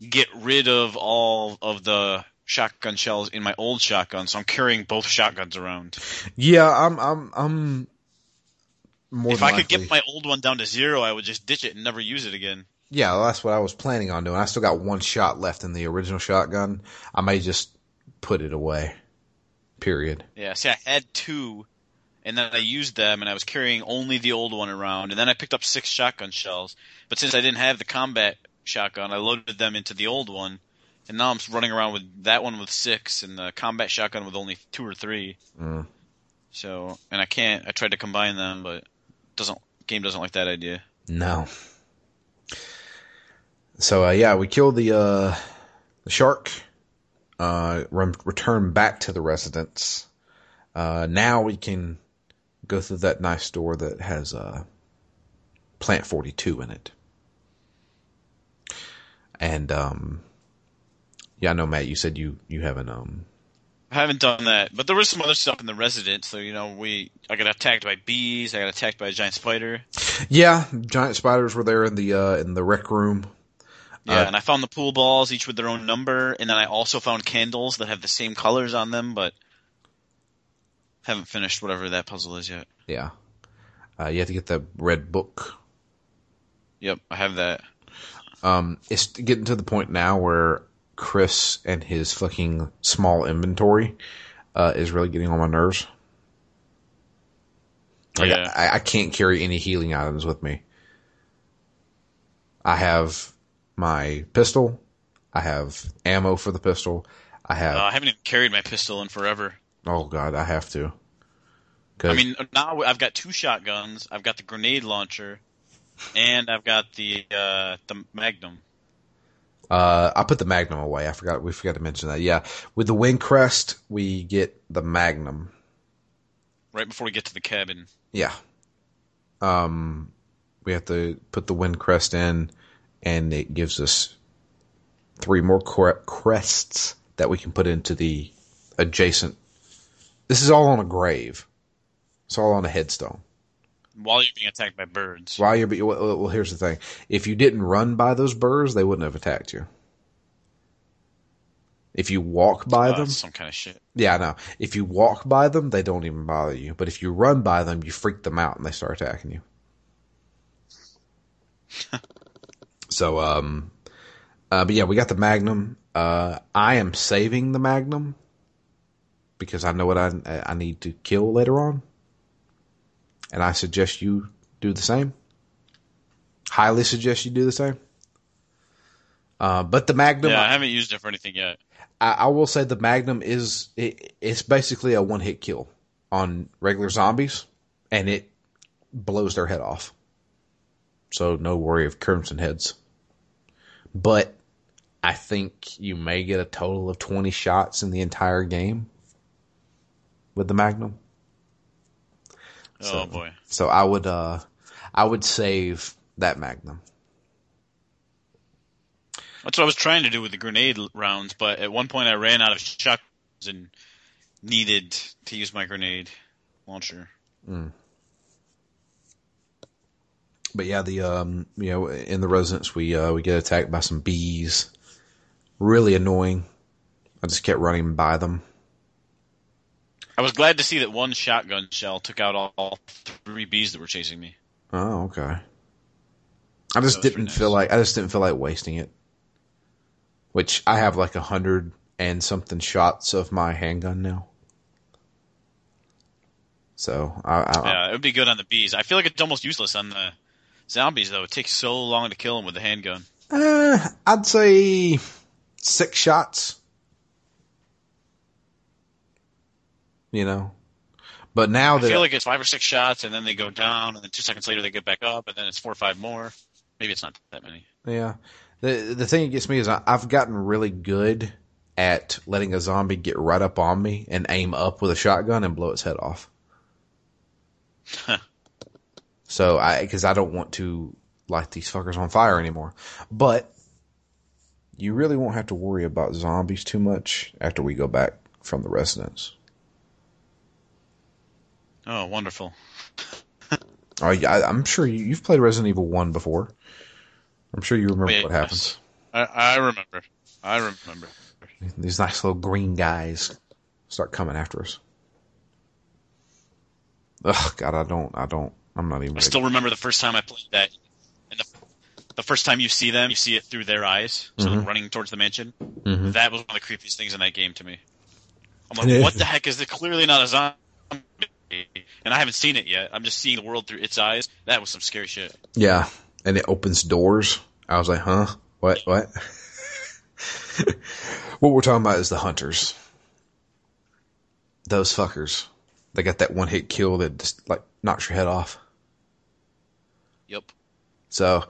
get rid of all of the shotgun shells in my old shotgun, so I'm carrying both shotguns around. Yeah, I'm I'm I'm more If I could get my old one down to zero, I would just ditch it and never use it again. Yeah, well, that's what I was planning on doing. I still got one shot left in the original shotgun. I may just put it away. Period. Yeah, see I had two and then I used them and I was carrying only the old one around and then I picked up six shotgun shells. But since I didn't have the combat shotgun, I loaded them into the old one and now I'm running around with that one with six and the combat shotgun with only two or three. Mm. So, and I can't. I tried to combine them, but doesn't game doesn't like that idea. No. So uh, yeah, we killed the uh, the shark. Uh, re- return back to the residence. Uh, now we can go through that nice door that has uh, Plant Forty Two in it. And um, yeah, I know, Matt. You said you you haven't um. I haven't done that, but there was some other stuff in the residence. So you know, we I got attacked by bees. I got attacked by a giant spider. Yeah, giant spiders were there in the uh, in the rec room. Yeah, uh, and I found the pool balls, each with their own number, and then I also found candles that have the same colors on them, but haven't finished whatever that puzzle is yet. Yeah, uh, you have to get the red book. Yep, I have that. Um, it's getting to the point now where Chris and his fucking small inventory uh, is really getting on my nerves. Like, yeah. I, I can't carry any healing items with me. I have my pistol. I have ammo for the pistol. I have. Uh, I haven't even carried my pistol in forever. Oh god, I have to. I mean, now I've got two shotguns. I've got the grenade launcher, and I've got the uh, the Magnum. Uh, I put the Magnum away. I forgot. We forgot to mention that. Yeah, with the Wind Crest, we get the Magnum. Right before we get to the cabin. Yeah. Um, we have to put the Wind Crest in, and it gives us three more crests that we can put into the adjacent. This is all on a grave. It's all on a headstone. While you're being attacked by birds. While you're being, well, well, here's the thing: if you didn't run by those birds, they wouldn't have attacked you. If you walk by them, some kind of shit. Yeah, I know. If you walk by them, they don't even bother you. But if you run by them, you freak them out and they start attacking you. [LAUGHS] so, um, uh, but yeah, we got the Magnum. Uh, I am saving the Magnum because I know what I I need to kill later on and I suggest you do the same. Highly suggest you do the same. Uh, but the Magnum, yeah, I haven't used it for anything yet. I, I will say the Magnum is it, it's basically a one hit kill on regular zombies, and it blows their head off. So no worry of crimson heads. But I think you may get a total of twenty shots in the entire game with the Magnum. So, oh boy! So I would uh, I would save that Magnum. That's what I was trying to do with the grenade rounds, but at one point I ran out of shotguns and needed to use my grenade launcher. Mm. But yeah, the um, you know, in the residence, we uh, we get attacked by some bees. Really annoying. I just kept running by them. I was glad to see that one shotgun shell took out all, all three bees that were chasing me. Oh, okay. I just didn't pretty feel like I just didn't feel like wasting it. Which I have like a hundred and something shots of my handgun now. So I, I Yeah, it would be good on the bees. I feel like it's almost useless on the zombies, though. It takes so long to kill them with the handgun. uh, I'd say six shots. You know, but now I that feel like it's five or six shots, and then they go down, and then two seconds later they get back up, and then it's four or five more. Maybe it's not that many. Yeah. The the thing that gets me is I, I've gotten really good at letting a zombie get right up on me and aim up with a shotgun and blow its head off. [LAUGHS] so I because I don't want to light these fuckers on fire anymore. But you really won't have to worry about zombies too much after we go back from the residence. Oh, wonderful. Oh, yeah, I'm sure you, you've played Resident Evil One before. I'm sure you remember Wait, what happens. I, I remember. I remember. These nice little green guys start coming after us. Oh God, I don't, I don't, I'm not even. I Ready. still remember the first time I played that. And the, the first time you see them, you see it through their eyes, so Mhm. running towards the mansion. Mhm. That was one of the creepiest things in that game to me. I'm like, [LAUGHS] what the heck is it? Clearly not a zombie, and I haven't seen it yet. I'm just seeing the world through its eyes. That was some scary shit. Yeah, and it opens doors. I was like, huh? What? What? [LAUGHS] what we're talking about is the hunters. Those fuckers. They got that one hit kill that just like knocks your head off. Yep. So,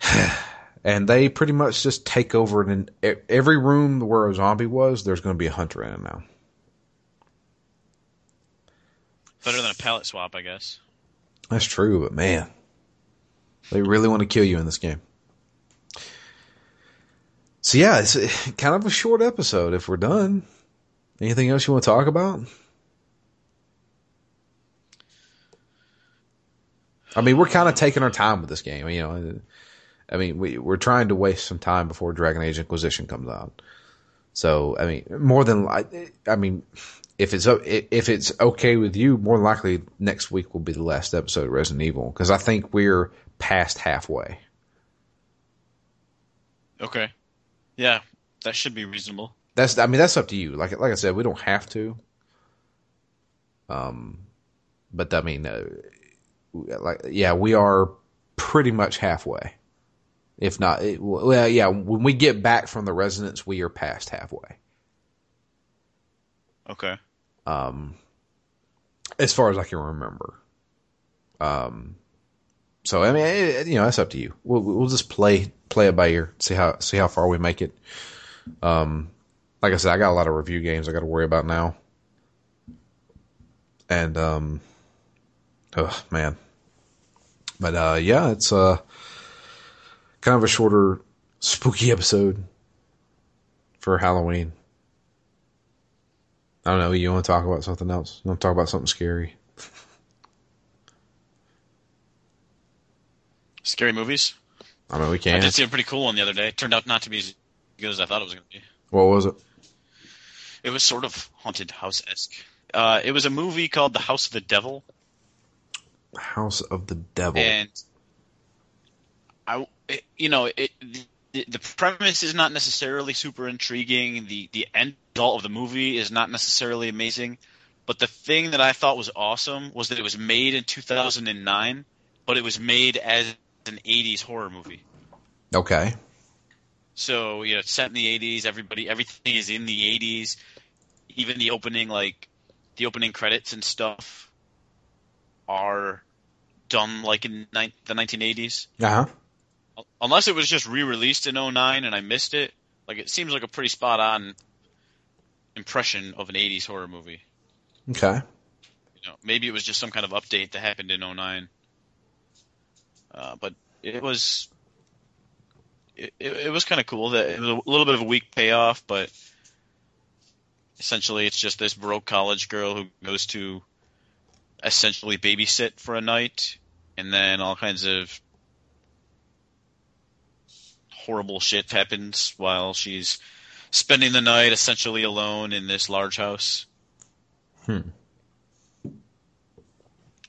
[SIGHS] and they pretty much just take over and in every room where a zombie was, there's going to be a hunter in it now. Better than a palette swap, I guess. That's true, but man, they really want to kill you in this game. So yeah, it's uh, kind of a short episode. If we're done, anything else you want to talk about? I mean, we're kind of taking our time with this game. You know, I mean, we we're trying to waste some time before Dragon Age Inquisition comes out. So I mean, more than I mean, if it's if it's okay with you, more likely next week will be the last episode of Resident Evil because I think we're past halfway. Okay. Yeah, that should be reasonable. That's I mean that's up to you. Like like I said, we don't have to. Um, but I mean, uh, like yeah, we are pretty much halfway. If not, it, well, yeah. When we get back from the residence, we are past halfway. Okay. Um, as far as I can remember. Um, so I mean, it, you know, that's up to you. We'll we'll just play play it by ear, see how see how far we make it. Um, like I said, I got a lot of review games I got to worry about now, and um, oh man, but uh, yeah, it's uh kind of a shorter, spooky episode for Halloween. I don't know. You want to talk about something else? You want to talk about something scary? Scary movies. I mean, we can. I did see a pretty cool one the other day. It turned out not to be as good as I thought it was going to be. What was it? It was sort of haunted house esque. Uh, it was a movie called The House of the Devil, House of the Devil. and I, it, you know, it, the, the premise is not necessarily super intriguing. The the end result of the movie is not necessarily amazing, but the thing that I thought was awesome was that it was made in 2009, but it was made as an 80s horror movie. okay. So you know, it's set in the '80s. Everybody, everything is in the '80s. Even the opening, like the opening credits and stuff, are done like in ni- the 1980s. Uh huh. Unless it was just re-released in 09 and I missed it. Like it seems like a pretty spot on impression of an '80s horror movie. Okay. You know, maybe it was just some kind of update that happened in 09. Uh, but it was it, it, it was kind of cool that it was a little bit of a weak payoff, but essentially it's just this broke college girl who goes to essentially babysit for a night and then all kinds of horrible shit happens while she's spending the night essentially alone in this large house. Hmm.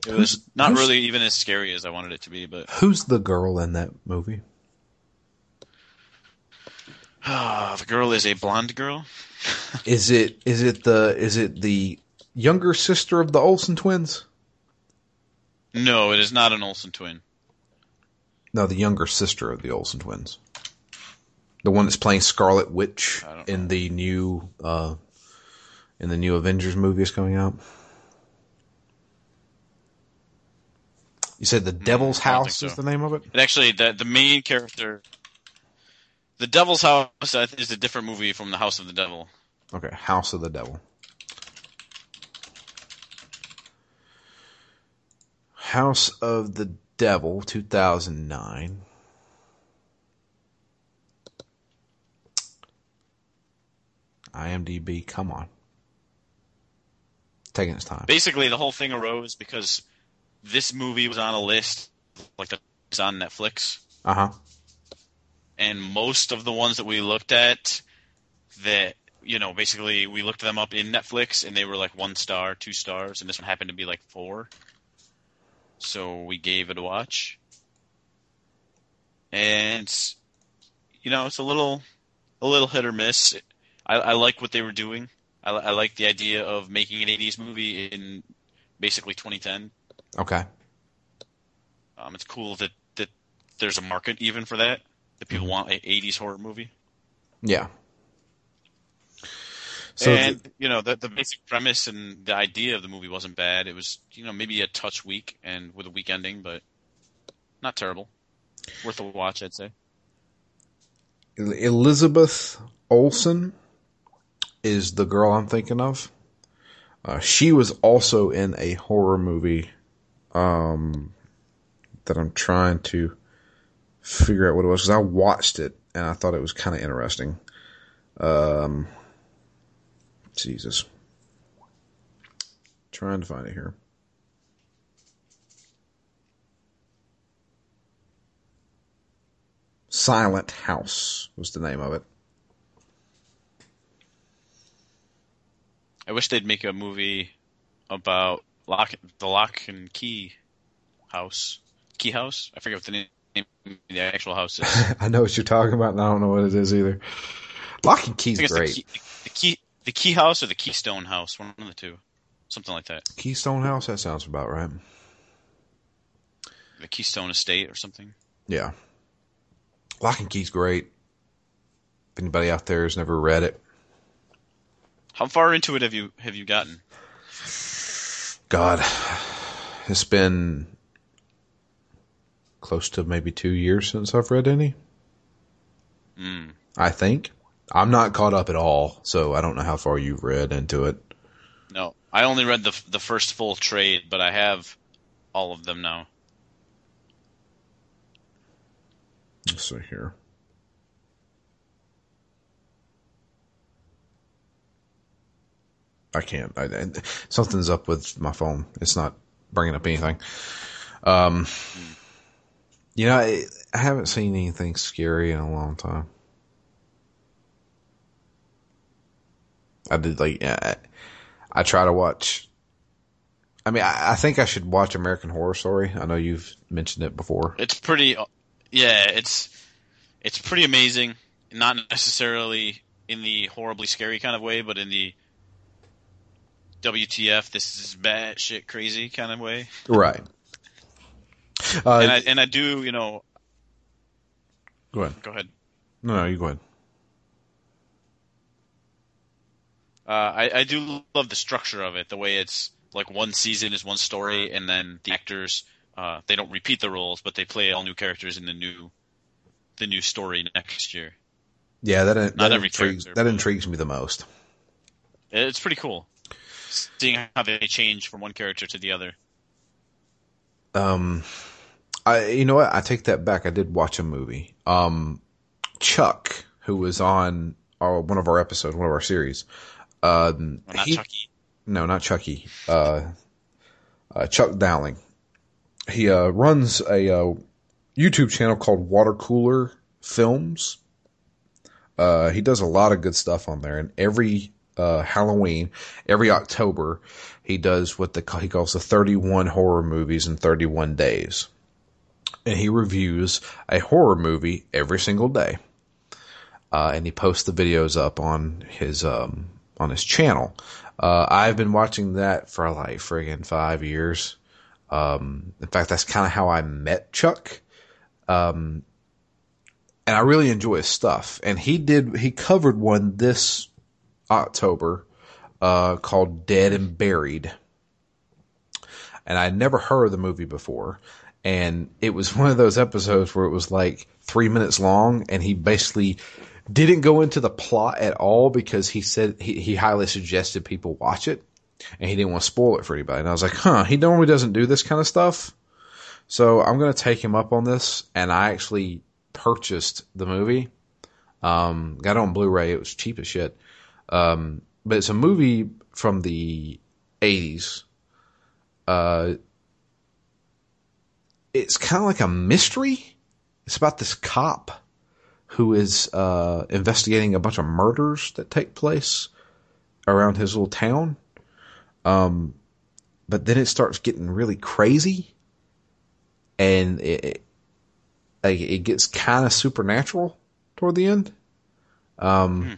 It was not really even as scary as I wanted it to be, but Who's the girl in that movie? [SIGHS] the girl is a blonde girl. [LAUGHS] Is it is it the is it the younger sister of the Olsen twins? No, it is not an Olsen twin. No, the younger sister of the Olsen twins. The one that's playing Scarlet Witch in the new uh in the new Avengers movie is coming out. You said the Devil's Hmm, don't House think is the name of it? It actually the the main character, the Devil's House, is a different movie from the House of the Devil. Okay, House of the Devil. House of the Devil, 2009. IMDb, come on. Taking its time. Basically, the whole thing arose because this movie was on a list, like the it's on Netflix, Uh huh. and most of the ones that we looked at, that you know, basically we looked them up in Netflix, and they were like one star, two stars, and this one happened to be like four. So we gave it a watch, and you know, it's a little, a little hit or miss. I, I like what they were doing. I, I like the idea of making an '80s movie in basically 2010. Okay. Um, it's cool that, that there's a market even for that. That people Mhm. want an 80s horror movie. Yeah. So, and th- you know the the basic premise and the idea of the movie wasn't bad. It was you know maybe a touch weak and with a weak ending, but not terrible. Worth a watch, I'd say. Elizabeth Olsen is the girl I'm thinking of. Uh, she was also in a horror movie um, that I'm trying to figure out what it was because I watched it and I thought it was kind of interesting. Um, Jesus. Trying to find it here. Silent House was the name of it. I wish they'd make a movie about lock the lock and key house, key house. I forget what the name of the actual house is. [LAUGHS] I know what you're talking about, and I don't know what it is either. Locke and Key's great. the key, the key, the key house or the Keystone House, one of the two, something like that. Keystone House, that sounds about right. The Keystone Estate or something. Yeah. Locke and Key's great. If anybody out there has never read it, How far into it have you have you gotten? God, it's been close to maybe two years since I've read any. Mm. I think. I'm not caught up at all, so I don't know how far you've read into it. No, I only read the the first full trade, but I have all of them now. Let's see here. I can't. I, I, something's up with my phone. It's not bringing up anything. Um, you know, I, I haven't seen anything scary in a long time. I did like I, I try to watch. I mean, I, I think I should watch American Horror Story. I know you've mentioned it before. It's pretty, yeah. It's it's pretty amazing. Not necessarily in the horribly scary kind of way, but in the WTF, this is bad shit crazy kind of way. Right. Uh, and I and I do, you know. go ahead. Go ahead. No, no, you go ahead. Uh, I I do love the structure of it. The way it's like one season is one story, and then the actors uh, they don't repeat the roles, but they play all new characters in the new the new story next year. Yeah, that that Not every intrigues character, that intrigues me the most. It's pretty cool seeing how they change from one character to the other. Um, I you know what? I take that back. I did watch a movie. Um, Chuck, who was on our, one of our episodes, one of our series. Um, Well, not he- Chucky. No, not Chucky. Uh, uh, Chuck Dowling. he uh, runs a uh, YouTube channel called Water Cooler Films. Uh, he does a lot of good stuff on there, and every uh, Halloween, every October, he does what the, he calls the 31 horror movies in 31 days. And he reviews a horror movie every single day. Uh, and he posts the videos up on his, um, on his channel. Uh, I've been watching that for like friggin' five years. Um, in fact, that's kind of how I met Chuck. Um, and I really enjoy his stuff. And he did, he covered one this October, uh, called Dead and Buried. And I'd never heard of the movie before. And it was [LAUGHS] one of those episodes where it was like three minutes long and he basically didn't go into the plot at all because he said he, he highly suggested people watch it and he didn't want to spoil it for anybody. And I was like, huh, he normally doesn't do this kind of stuff. So I'm going to take him up on this. And I actually purchased the movie. Um, got on Blu-ray. It was cheap as shit. Um, but it's a movie from the 80s. Uh, it's kind of like a mystery. It's about this cop who is uh, investigating a bunch of murders that take place around his little town. Um, but then it starts getting really crazy, and it it, like, it gets kind of supernatural toward the end. Um, hmm.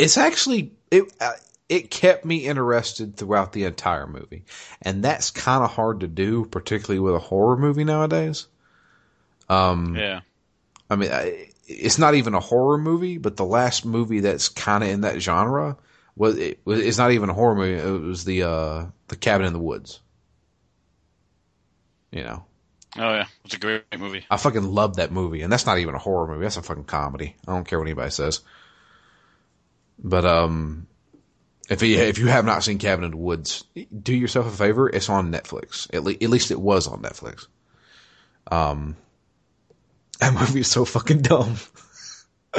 It's actually it. Uh, it kept me interested throughout the entire movie, and that's kind of hard to do, particularly with a horror movie nowadays. Um, yeah, I mean, it's not even a horror movie, but the last movie that's kind of in that genre was it, it's not even a horror movie. It was the uh, the Cabin in the Woods. You know. Oh yeah, it's a great movie. I fucking love that movie, and that's not even a horror movie. That's a fucking comedy. I don't care what anybody says. But um, if you, if you have not seen Cabin in the Woods, do yourself a favor. It's on Netflix. At, le- at least it was on Netflix. Um, that [LAUGHS] movie is so fucking dumb. [LAUGHS]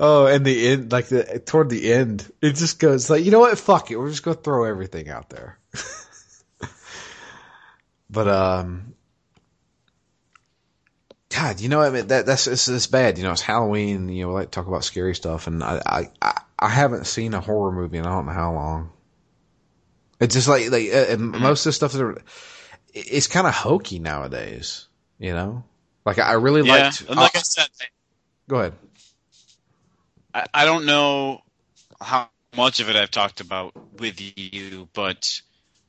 oh, and the end, like the toward the end, it just goes like, you know what? Fuck it. We're just gonna throw everything out there. [LAUGHS] but um, God, you know, I mean, that that's it's, it's bad. You know, it's Halloween. You know, we like to talk about scary stuff, and I I I haven't seen a horror movie in I don't know how long. It's just like like uh, mm-hmm. most of the stuff that are, it's kind of hokey nowadays. You know, like I really yeah, liked. Like uh, I said, go ahead. I, I don't know how much of it I've talked about with you, but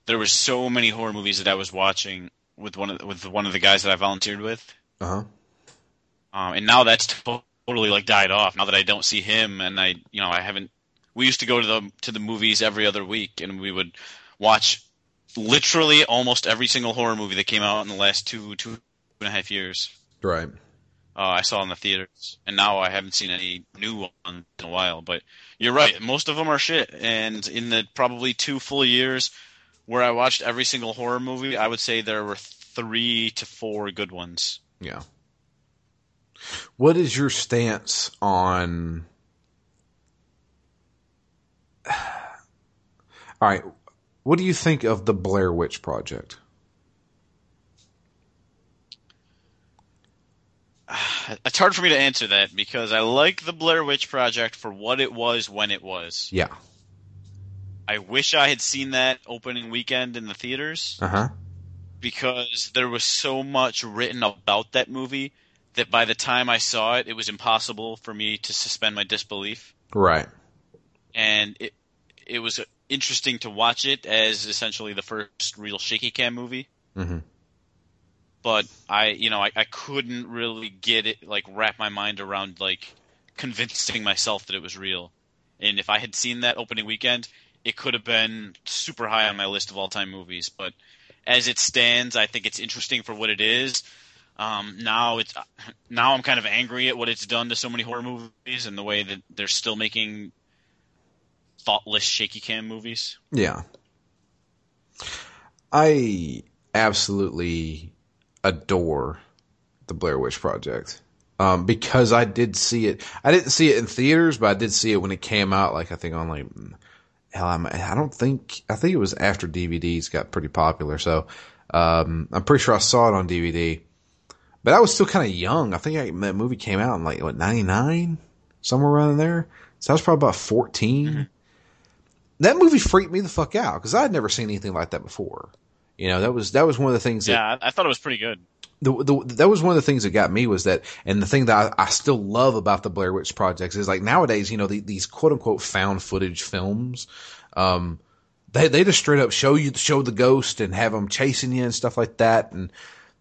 there were so many horror movies that I was watching with one of with one of the guys that I volunteered with. Uh huh. Um, and now that's totally like died off. Now that I don't see him, and I, you know, I haven't. We used to go to the to the movies every other week, and we would watch literally almost every single horror movie that came out in the last two two and a half years. Right. Uh, I saw in the theaters, and now I haven't seen any new ones in a while. But you're right; most of them are shit. And in the probably two full years where I watched every single horror movie, I would say there were three to four good ones. Yeah. What is your stance on? [SIGHS] All right, what do you think of the Blair Witch Project? [SIGHS] it's hard for me to answer that because I like the Blair Witch Project for what it was when it was. Yeah. I wish I had seen that opening weekend in the theaters. Uh-huh. Because there was so much written about that movie that by the time I saw it, it was impossible for me to suspend my disbelief. Right. And it it was interesting to watch it as essentially the first real shaky cam movie. Mm-hmm but I, you know, I, I couldn't really get it, like, wrap my mind around, like, convincing myself that it was real. And if I had seen that opening weekend, it could have been super high on my list of all time movies. But as it stands, I think it's interesting for what it is. Um, now it's now I'm kind of angry at what it's done to so many horror movies and the way that they're still making thoughtless shaky cam movies. Yeah, I absolutely adore the Blair Witch Project. Um, because I did see it. I didn't see it in theaters, but I did see it when it came out. Like I think on like hell, I don't think I think it was after DVDs got pretty popular. So Um, I'm pretty sure I saw it on DVD, but I was still kind of young. I think I, that movie came out in like what '99, somewhere around there. So I was probably about 14. Mm-hmm. That movie freaked me the fuck out because I had never seen anything like that before. You know, that was that was one of the things. That, yeah, I thought it was pretty good. The, the, that was one of the things that got me was that, and the thing that I, I still love about the Blair Witch projects is like nowadays, you know, the, these quote unquote found footage films, um, they they just straight up show you show the ghost and have them chasing you and stuff like that. And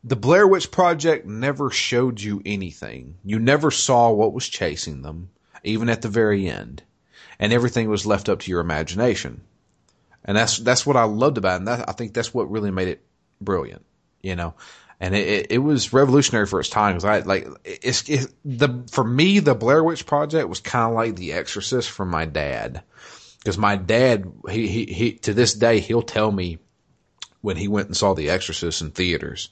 the Blair Witch Project never showed you anything. You never saw what was chasing them, even at the very end, and everything was left up to your imagination. And that's that's what I loved about it. And that, I think that's what really made it brilliant. You know, and it, it, it, was revolutionary for its time. I like it's it, the for me the Blair Witch Project was kind of like The Exorcist for my dad, because my dad he, he he to this day he'll tell me when he went and saw The Exorcist in theaters,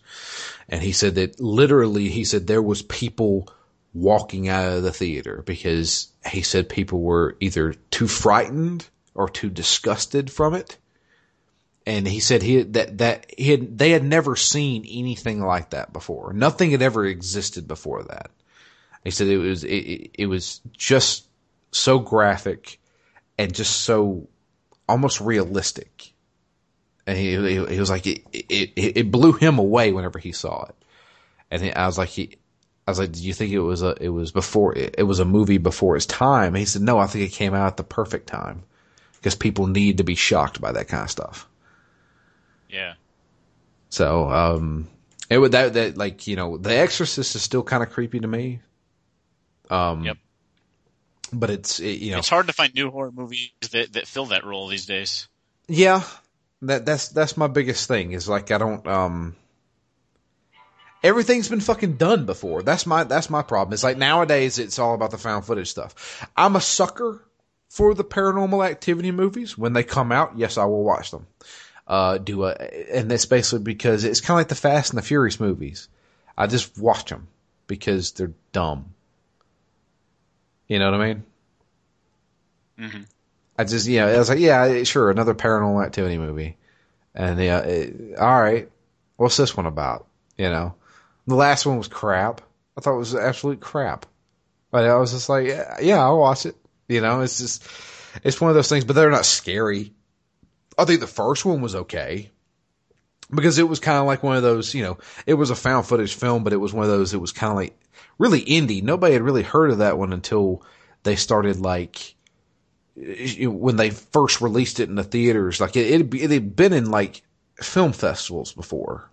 and he said that literally he said there was people walking out of the theater because he said people were either too frightened or too disgusted from it and he said he that that he had they had never seen anything like that before. Nothing had ever existed before that. He said it was it, it was just so graphic and just so almost realistic. And he he, he was like it, it it blew him away whenever he saw it. And he, I was like he I was like, "Do you think it was a it was before it, it was a movie before its time?" And he said, "No, I think it came out at the perfect time because people need to be shocked by that kind of stuff." Yeah. So, um, it would that that like you know, The Exorcist is still kind of creepy to me. Um. Yep. But it's it, you know, it's hard to find new horror movies that that fill that role these days. Yeah, that that's that's my biggest thing is like I don't um everything's been fucking done before. That's my that's my problem. It's like nowadays it's all about the found footage stuff. I'm a sucker for the paranormal activity movies. When they come out, yes, I will watch them uh, do a, and that's basically because it's kind of like the Fast and the Furious movies. I just watch them because they're dumb. You know what I mean? Mm-hmm. I just, you know I was like, yeah, sure, another paranormal activity movie. And yeah, uh, it, all right, what's this one about? You know, the last one was crap. I thought it was absolute crap. But I was just like, yeah, yeah, I'll watch it. You know, it's just, it's one of those things, but they're not scary. I think the first one was okay because it was kind of like one of those, you know, it was a found footage film, but it was one of those, it was kind of like really indie. Nobody had really heard of that one until they started like, when they first released it in the theaters, like it, it, had been in like film festivals before.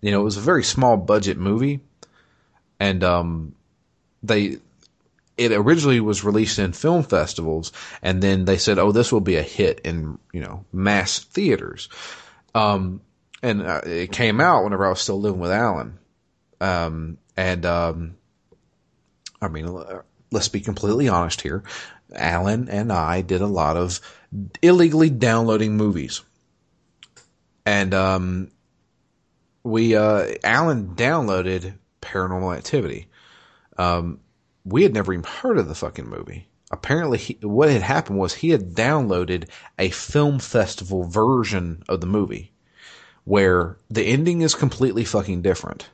You know, it was a very small budget movie and, um, they, it originally was released in film festivals and then they said, oh, this will be a hit in, you know, mass theaters. Um, and uh, it came out whenever I was still living with Alan. Um, and, um, I mean, let's be completely honest here. Alan and I did a lot of illegally downloading movies. And, um, we, uh, Alan downloaded Paranormal Activity. Um, we had never even heard of the fucking movie. Apparently, he, what had happened was he had downloaded a film festival version of the movie where the ending is completely fucking different.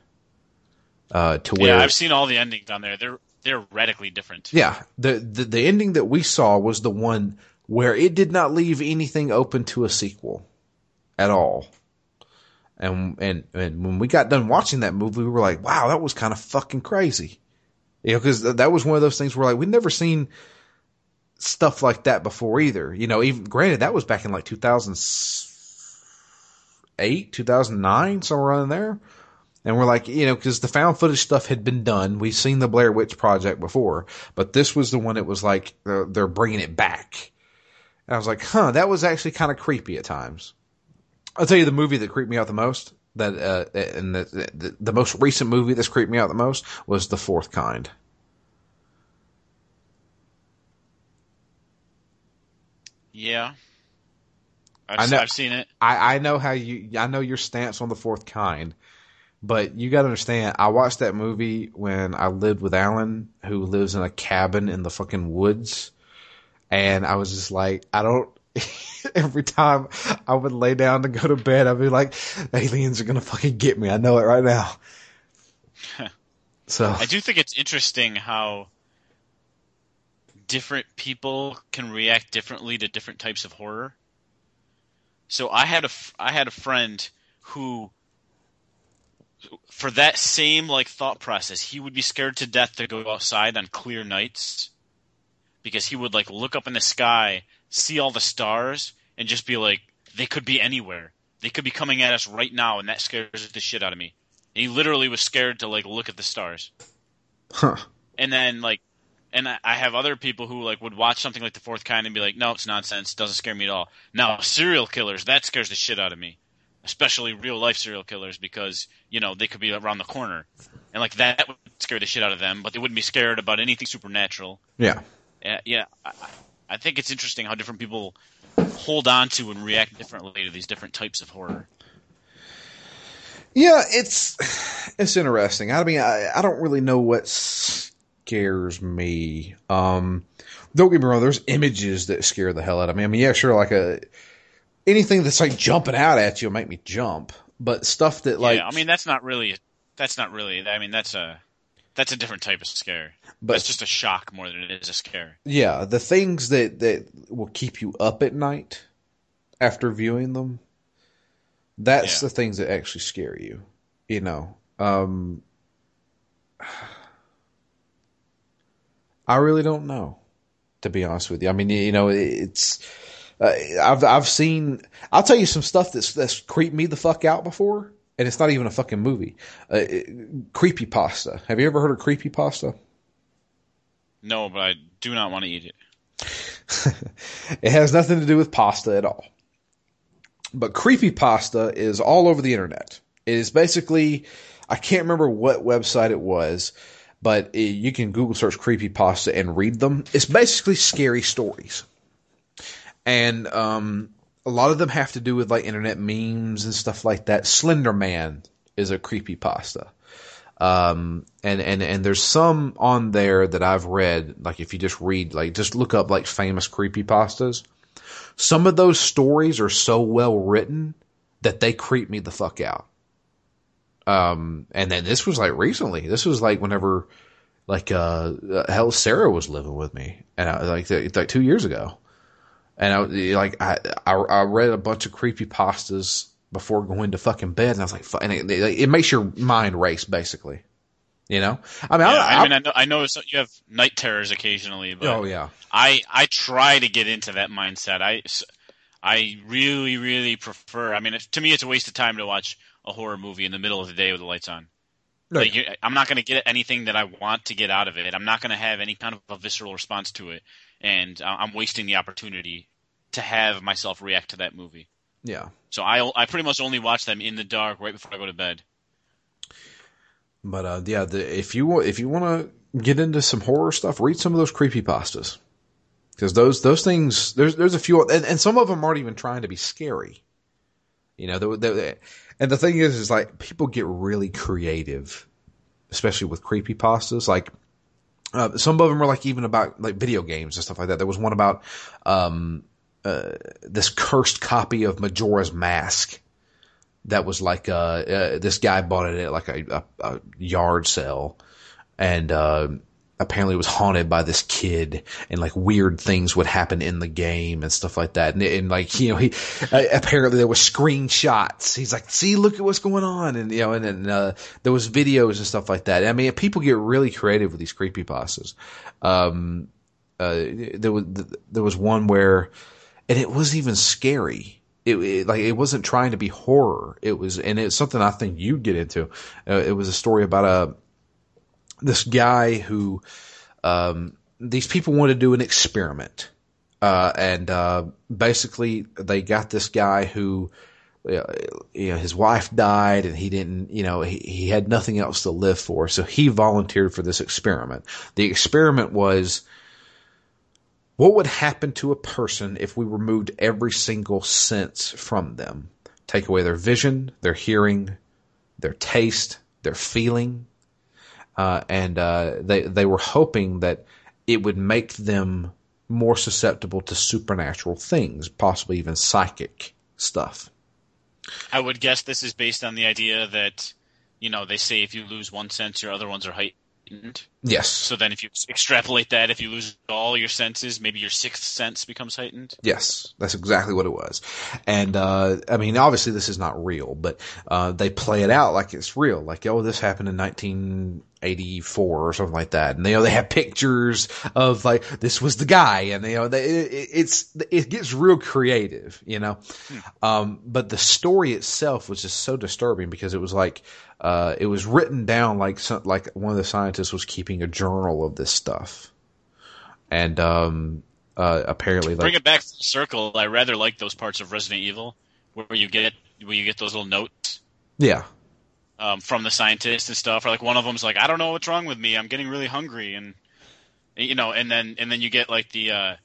Uh, to where yeah, I've seen all the endings on there. They're they're radically different. Yeah, the, the the ending that we saw was the one where it did not leave anything open to a sequel at all. And and and when we got done watching that movie, we were like, "Wow, that was kind of fucking crazy." You know, because that was one of those things where like we'd never seen stuff like that before either. You know, even granted that was back in like 2008, 2009, somewhere around there. And we're like, you know, because the found footage stuff had been done. We've seen the Blair Witch Project before, but this was the one that was like uh, they're bringing it back. And I was like, huh, that was actually kind of creepy at times. I'll tell you the movie that creeped me out the most that uh, and the, the, the most recent movie that's creeped me out the most was The Fourth Kind. Yeah, I've, I know, I've seen it. I, I know how you. I know your stance on The Fourth Kind, but you got to understand. I watched that movie when I lived with Alan, who lives in a cabin in the fucking woods, and I was just like, I don't. [LAUGHS] every time I would lay down to go to bed, I'd be like, aliens are gonna fucking get me. I know it right now. so I do think it's interesting how different people can react differently to different types of horror. So I had a I had a friend who for that same like thought process, he would be scared to death to go outside on clear nights because he would like look up in the sky, see all the stars, and just be like, they could be anywhere. They could be coming at us right now, and that scares the shit out of me. And he literally was scared to like look at the stars. Huh. And then like, and I, I have other people who like would watch something like The Fourth Kind and be like, no, it's nonsense. Doesn't scare me at all. Now serial killers, that scares the shit out of me especially real life serial killers, because you know they could be around the corner, and like that would scare the shit out of them. But they wouldn't be scared about anything supernatural. Yeah, uh, yeah. I, I think it's interesting how different people hold on to and react differently to these different types of horror. Yeah, it's it's interesting. I mean, I, I don't really know what scares me. Um, don't get me wrong. There's images that scare the hell out of me. I mean, yeah, sure, like a anything that's like jumping out at you will make me jump. But stuff that like, yeah, I mean, that's not really, that's not really. I mean, that's a, that's a different type of scare. But it's just a shock more than it is a scare. Yeah, the things that that will keep you up at night after viewing them. That's yeah. the things that actually scare you. You know, um, [SIGHS] I really don't know, to be honest with you. I mean, you know, it's uh, I've I've seen. I'll tell you some stuff that's that's creeped me the fuck out before, and it's not even a fucking movie. Uh, creepy pasta. Have you ever heard of creepy pasta? No, but I do not want to eat it. [LAUGHS] it has nothing to do with pasta at all. But creepy pasta is all over the internet. It is basically, I can't remember what website it was, but you can Google search creepy pasta and read them. It's basically scary stories and um, a lot of them have to do with like internet memes and stuff like that. Slender Man is a creepy pasta. Um, and, and, and there's some on there that I've read, like if you just read, like just look up like famous creepy pastas. Some of those stories are so well written that they creep me the fuck out. Um, and then this was like recently, this was like whenever, like, uh, hell, Sarah was living with me and I, like, like two years ago and I like I, I, I read a bunch of creepy pastas before going to fucking bed, and I was like, and it, it, it makes your mind race basically. You know, I mean, yeah, I, I, mean, I know, I know you have night terrors occasionally, but oh yeah, I I try to get into that mindset. I I really really prefer. I mean, to me, it's a waste of time to watch a horror movie in the middle of the day with the lights on. Like, I'm not going to get anything that I want to get out of it. I'm not going to have any kind of a visceral response to it, and uh, I'm wasting the opportunity to have myself react to that movie. Yeah. So I I pretty much only watch them in the dark right before I go to bed. But uh, yeah, the, if you if you want to get into some horror stuff, read some of those creepy pastas because those those things there's there's a few and, and some of them aren't even trying to be scary. You know, they're, they're, and the thing is, is like people get really creative, especially with creepy pastas. Like uh, some of them are like even about like video games and stuff like that. There was one about um, uh, this cursed copy of Majora's Mask that was like uh, uh, this guy bought it at like a, a, a yard sale and uh, apparently it was haunted by this kid and like weird things would happen in the game and stuff like that. And, and like you know he uh, apparently there were screenshots. He's like see look at what's going on. And you know and then uh, there was videos and stuff like that. I mean people get really creative with these creepy pastas um, there was there was one where and it wasn't even scary. It, it, like it wasn't trying to be horror. It was, and it's something I think you'd get into. Uh, it was a story about a uh, this guy who um, these people wanted to do an experiment, uh, and uh, basically they got this guy who. Uh, you know, his wife died and he didn't, you know, he, he had nothing else to live for. So he volunteered for this experiment. The experiment was what would happen to a person if we removed every single sense from them? Take away their vision, their hearing, their taste, their feeling, uh, and uh, they they were hoping that it would make them more susceptible to supernatural things, possibly even psychic stuff. I would guess this is based on the idea that, you know, they say if you lose one sense, your other ones are heightened. Yes. So then, if you extrapolate that, if you lose all your senses, maybe your sixth sense becomes heightened. Yes, that's exactly what it was. And uh, I mean, obviously, this is not real, but uh, they play it out like it's real. Like, oh, this happened in 1984 or something like that. And they, you know, they have pictures of like this was the guy, and you know, they, it, it's it gets real creative, you know. Um, but the story itself was just so disturbing because it was like uh, it was written down like some, like one of the scientists was keeping a journal of this stuff, and um, uh, apparently, like, Bring it back full circle. I rather like those parts of Resident Evil where you get where you get those little notes yeah, um, from the scientists and stuff. Or like one of them's like, "I don't know what's wrong with me. I'm getting really hungry," and you know, and then and then you get like the. Uh,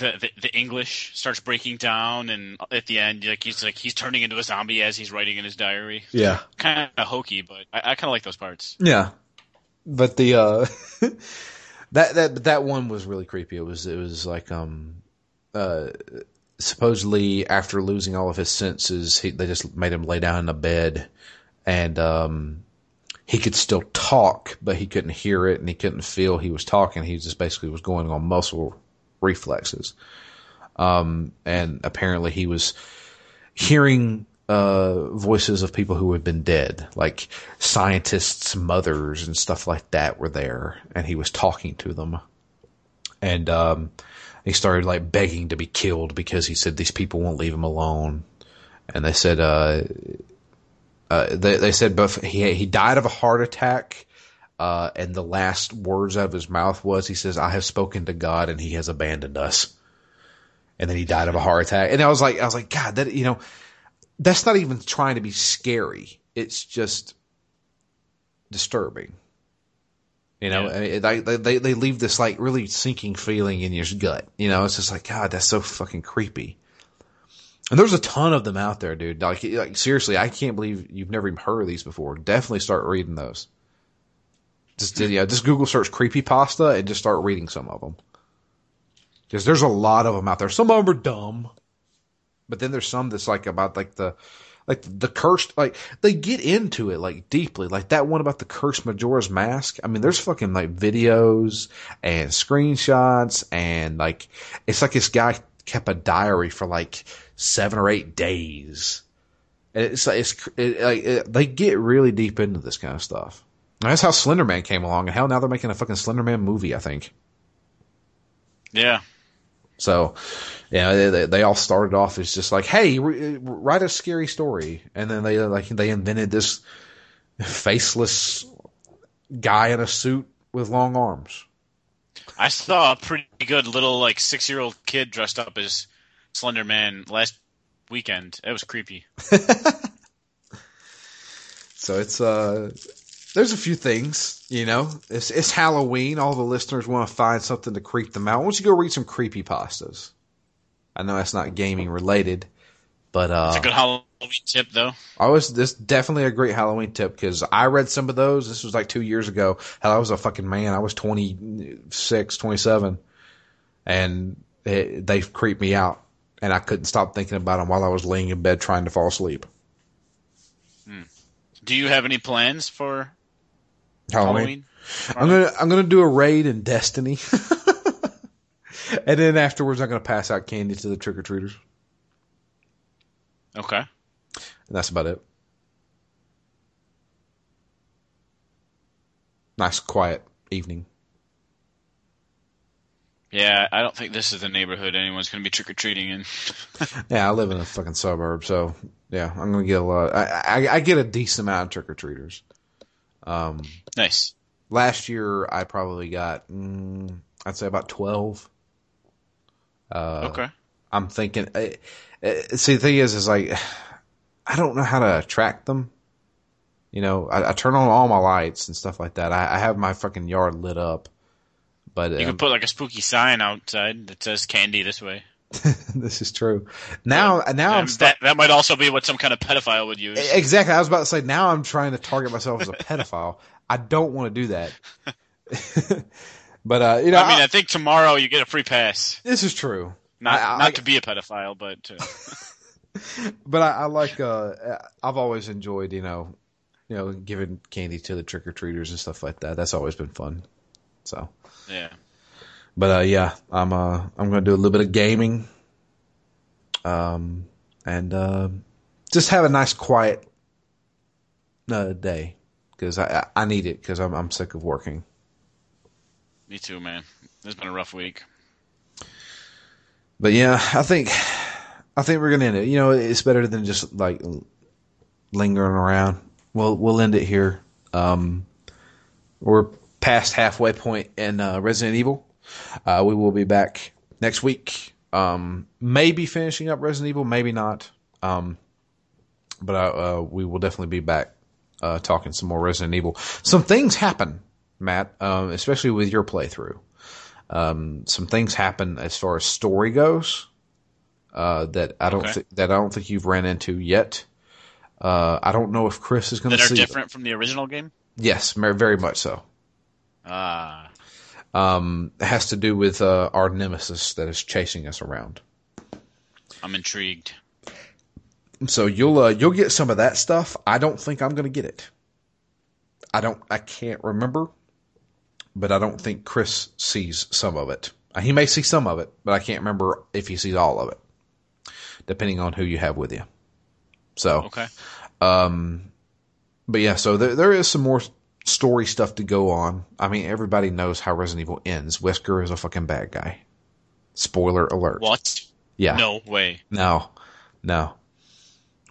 the, the, the English starts breaking down, and at the end, like he's like he's turning into a zombie as he's writing in his diary. yeah. Kind of hokey, but I, I kind of like those parts. Yeah, but the uh, [LAUGHS] that that that one was really creepy. It was it was like um uh supposedly after losing all of his senses, he, they just made him lay down in a bed, and um he could still talk, but he couldn't hear it and he couldn't feel he was talking. He just basically was going on muscle reflexes. Um, and apparently he was hearing uh, voices of people who had been dead, like scientists' mothers and stuff like that were there, and he was talking to them. And um, he started like begging to be killed because he said these people won't leave him alone. And they said, uh, uh, they, they said, but he he died of a heart attack. Uh, and the last words out of his mouth was, he says, I have spoken to God and he has abandoned us. And then he died of a heart attack. And I was like, I was like, God, that, you know, that's not even trying to be scary. It's just disturbing. You know, Yeah. I mean, they, they, they leave this like really sinking feeling in your gut. You know, it's just like, God, that's so fucking creepy. And there's a ton of them out there, dude. Like, like seriously, I can't believe you've never even heard of these before. Definitely start reading those. Just yeah, just Google search creepy pasta and just start reading some of them. Because there's a lot of them out there. Some of them are dumb, but then there's some that's like about like the like the cursed like they get into it like deeply. Like that one about the cursed Majora's Mask. I mean, there's fucking like videos and screenshots and like it's like this guy kept a diary for like seven or eight days. And it's like it's it, like it, they get really deep into this kind of stuff. That's how Slenderman came along, and hell, now they're making a fucking Slenderman movie. I think. Yeah. So, yeah, they, they, all started off as just like, "Hey, re- write a scary story," and then they like they invented this faceless guy in a suit with long arms. I saw a pretty good little like six year old kid dressed up as Slender Man last weekend. It was creepy. [LAUGHS] So it's uh, there's a few things, you know. It's it's Halloween. All the listeners want to find something to creep them out. Why don't you go read some creepy pastas? I know that's not gaming related, but uh, It's a good Halloween tip though. I was this definitely a great Halloween tip because I read some of those. This was like two years ago. Hell, I was a fucking man. I was 26, 27, and it, they creeped me out, and I couldn't stop thinking about them while I was laying in bed trying to fall asleep. Do you have any plans for Halloween. Halloween? I'm gonna I'm gonna do a raid in Destiny, [LAUGHS] and then afterwards I'm gonna pass out candy to the trick or treaters, Okay. and that's about it. Nice quiet evening. Yeah, I don't think this is the neighborhood anyone's going to be trick or treating in. [LAUGHS] Yeah, I live in a fucking suburb, so yeah, I'm gonna get a lot. I I, I get a decent amount of trick or treaters. Um, nice. last year I probably got mm, I'd say about twelve. Uh, Okay. I'm thinking. Uh, uh, see, the thing is, is like I don't know how to attract them. You know, I, I turn on all my lights and stuff like that. I, I have my fucking yard lit up, but You um, could put like a spooky sign outside that says "candy this way." [LAUGHS] this is true. Now, now I'm that that might also be what some kind of pedophile would use. exactly. I was about to say. Now I'm trying to target myself as a pedophile. I don't want to do that. [LAUGHS] But uh, you know, I mean, I, think tomorrow you get a free pass. this is true. Not I- I- not I- to be a pedophile, but to, [LAUGHS] But I, I like. Uh, I've always enjoyed, you know, you know, giving candy to the trick or treaters and stuff like that. That's always been fun. So, yeah. But uh, yeah, I'm uh, I'm going to do a little bit of gaming, um, and uh, just have a nice quiet uh, day because I I I need it because I'm I'm sick of working. Me too, man. It's been a rough week. But yeah, I think I think we're gonna end it. You know, it's better than just like lingering around. We'll we'll end it here. Um, we're past halfway point in uh, Resident Evil. Uh, we will be back next week. Um, maybe finishing up Resident Evil, maybe not. Um, but uh, uh, we will definitely be back uh, talking some more Resident Evil. Some things happen, Matt, um, especially with your playthrough um, some things happen as far as story goes uh, that I don't Okay. thi- that I don't think you've ran into yet. Uh, I don't know if Chris is going to see That are different from the original game. Yes, very much so. Ah, Um, has to do with uh, our nemesis that is chasing us around. I'm intrigued. So you'll uh, you'll get some of that stuff. I don't think I'm going to get it. I don't. I can't remember, but I don't think Chris sees some of it. Uh, He may see some of it, but I can't remember if he sees all of it, depending on who you have with you. So, Okay. Um, but yeah, so there there is some more story stuff to go on. I mean, everybody knows how Resident Evil ends. Wesker is a fucking bad guy. Spoiler alert. What? Yeah. No way. No, no.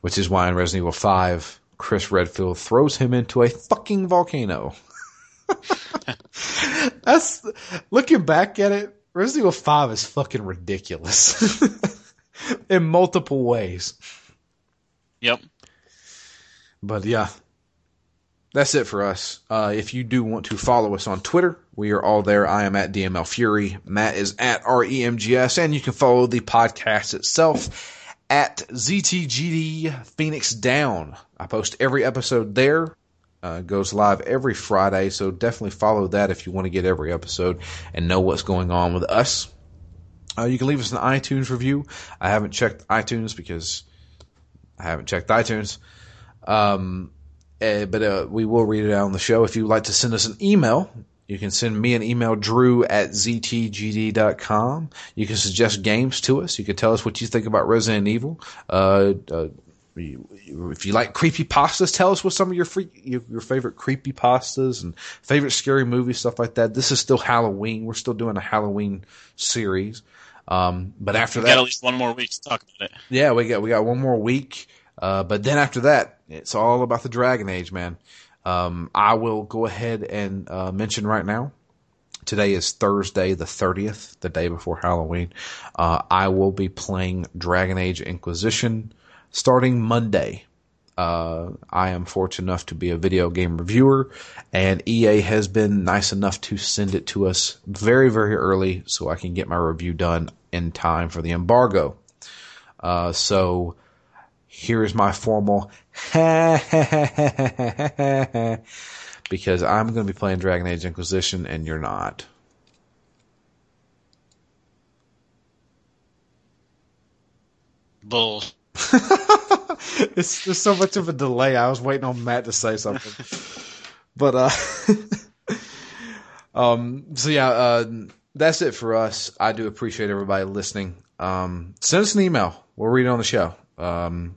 Which is why in Resident Evil 5, Chris Redfield throws him into a fucking volcano. [LAUGHS] That's looking back at it. Resident Evil 5 is fucking ridiculous [LAUGHS] in multiple ways. Yep. But yeah, that's it for us. Uh, if you do want to follow us on Twitter, we are all there. I am at DML Fury. Matt is at REMGS, and you can follow the podcast itself at ZTGD Phoenix Down. I post every episode there. Uh, goes live every Friday, so definitely follow that if you want to get every episode and know what's going on with us. Uh, you can leave us an iTunes review. I haven't checked iTunes because I haven't checked iTunes. Um, eh, but uh, we will read it out on the show. If you'd like to send us an email, you can send me an email, drew at ztgd.com. You can suggest games to us. You can tell us what you think about Resident Evil. Uh, uh, if you like creepy pastas, tell us what some of your free, your, your favorite creepy pastas and favorite scary movies, stuff like that. This is still Halloween. We're still doing a Halloween series. Um, but after We that, got at least one more week to talk about it. yeah, we got we got one more week. Uh, but then after that, it's all about the Dragon Age, man. Um, I will go ahead and uh, mention right now. Today is Thursday, the thirtieth, the day before Halloween. Uh, I will be playing Dragon Age Inquisition starting Monday. Uh, I am fortunate enough to be a video game reviewer, and EA has been nice enough to send it to us very, very early so I can get my review done in time for the embargo. Uh, so here is my formal [LAUGHS] because I'm going to be playing Dragon Age Inquisition and you're not. Bull. [LAUGHS] it's there's so much of a delay. I was waiting on Matt to say something, [LAUGHS] but uh, um, so yeah, uh, that's it for us. I do appreciate everybody listening. Um, send us an email. We'll read it on the show. Um,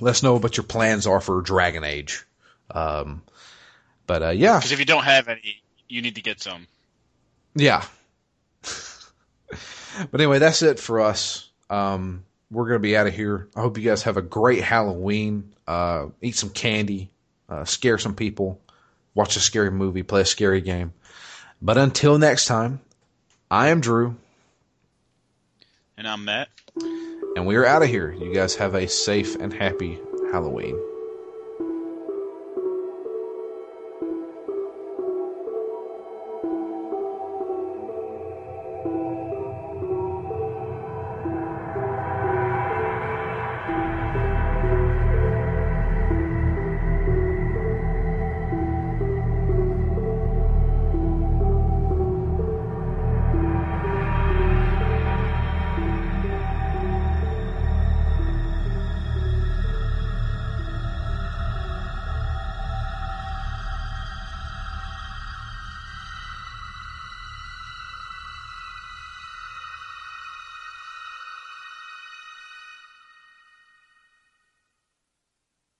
let us know what your plans are for Dragon Age. Um, but uh, yeah, Because if you don't have any, you need to get some. yeah. [LAUGHS] but anyway, that's it for us. Um, we're gonna be out of here. I hope you guys have a great Halloween. Uh, eat some candy, uh, scare some people, watch a scary movie, play a scary game. But until next time, I am Drew, And I'm Matt. And we are out of here. You guys have a safe and happy Halloween.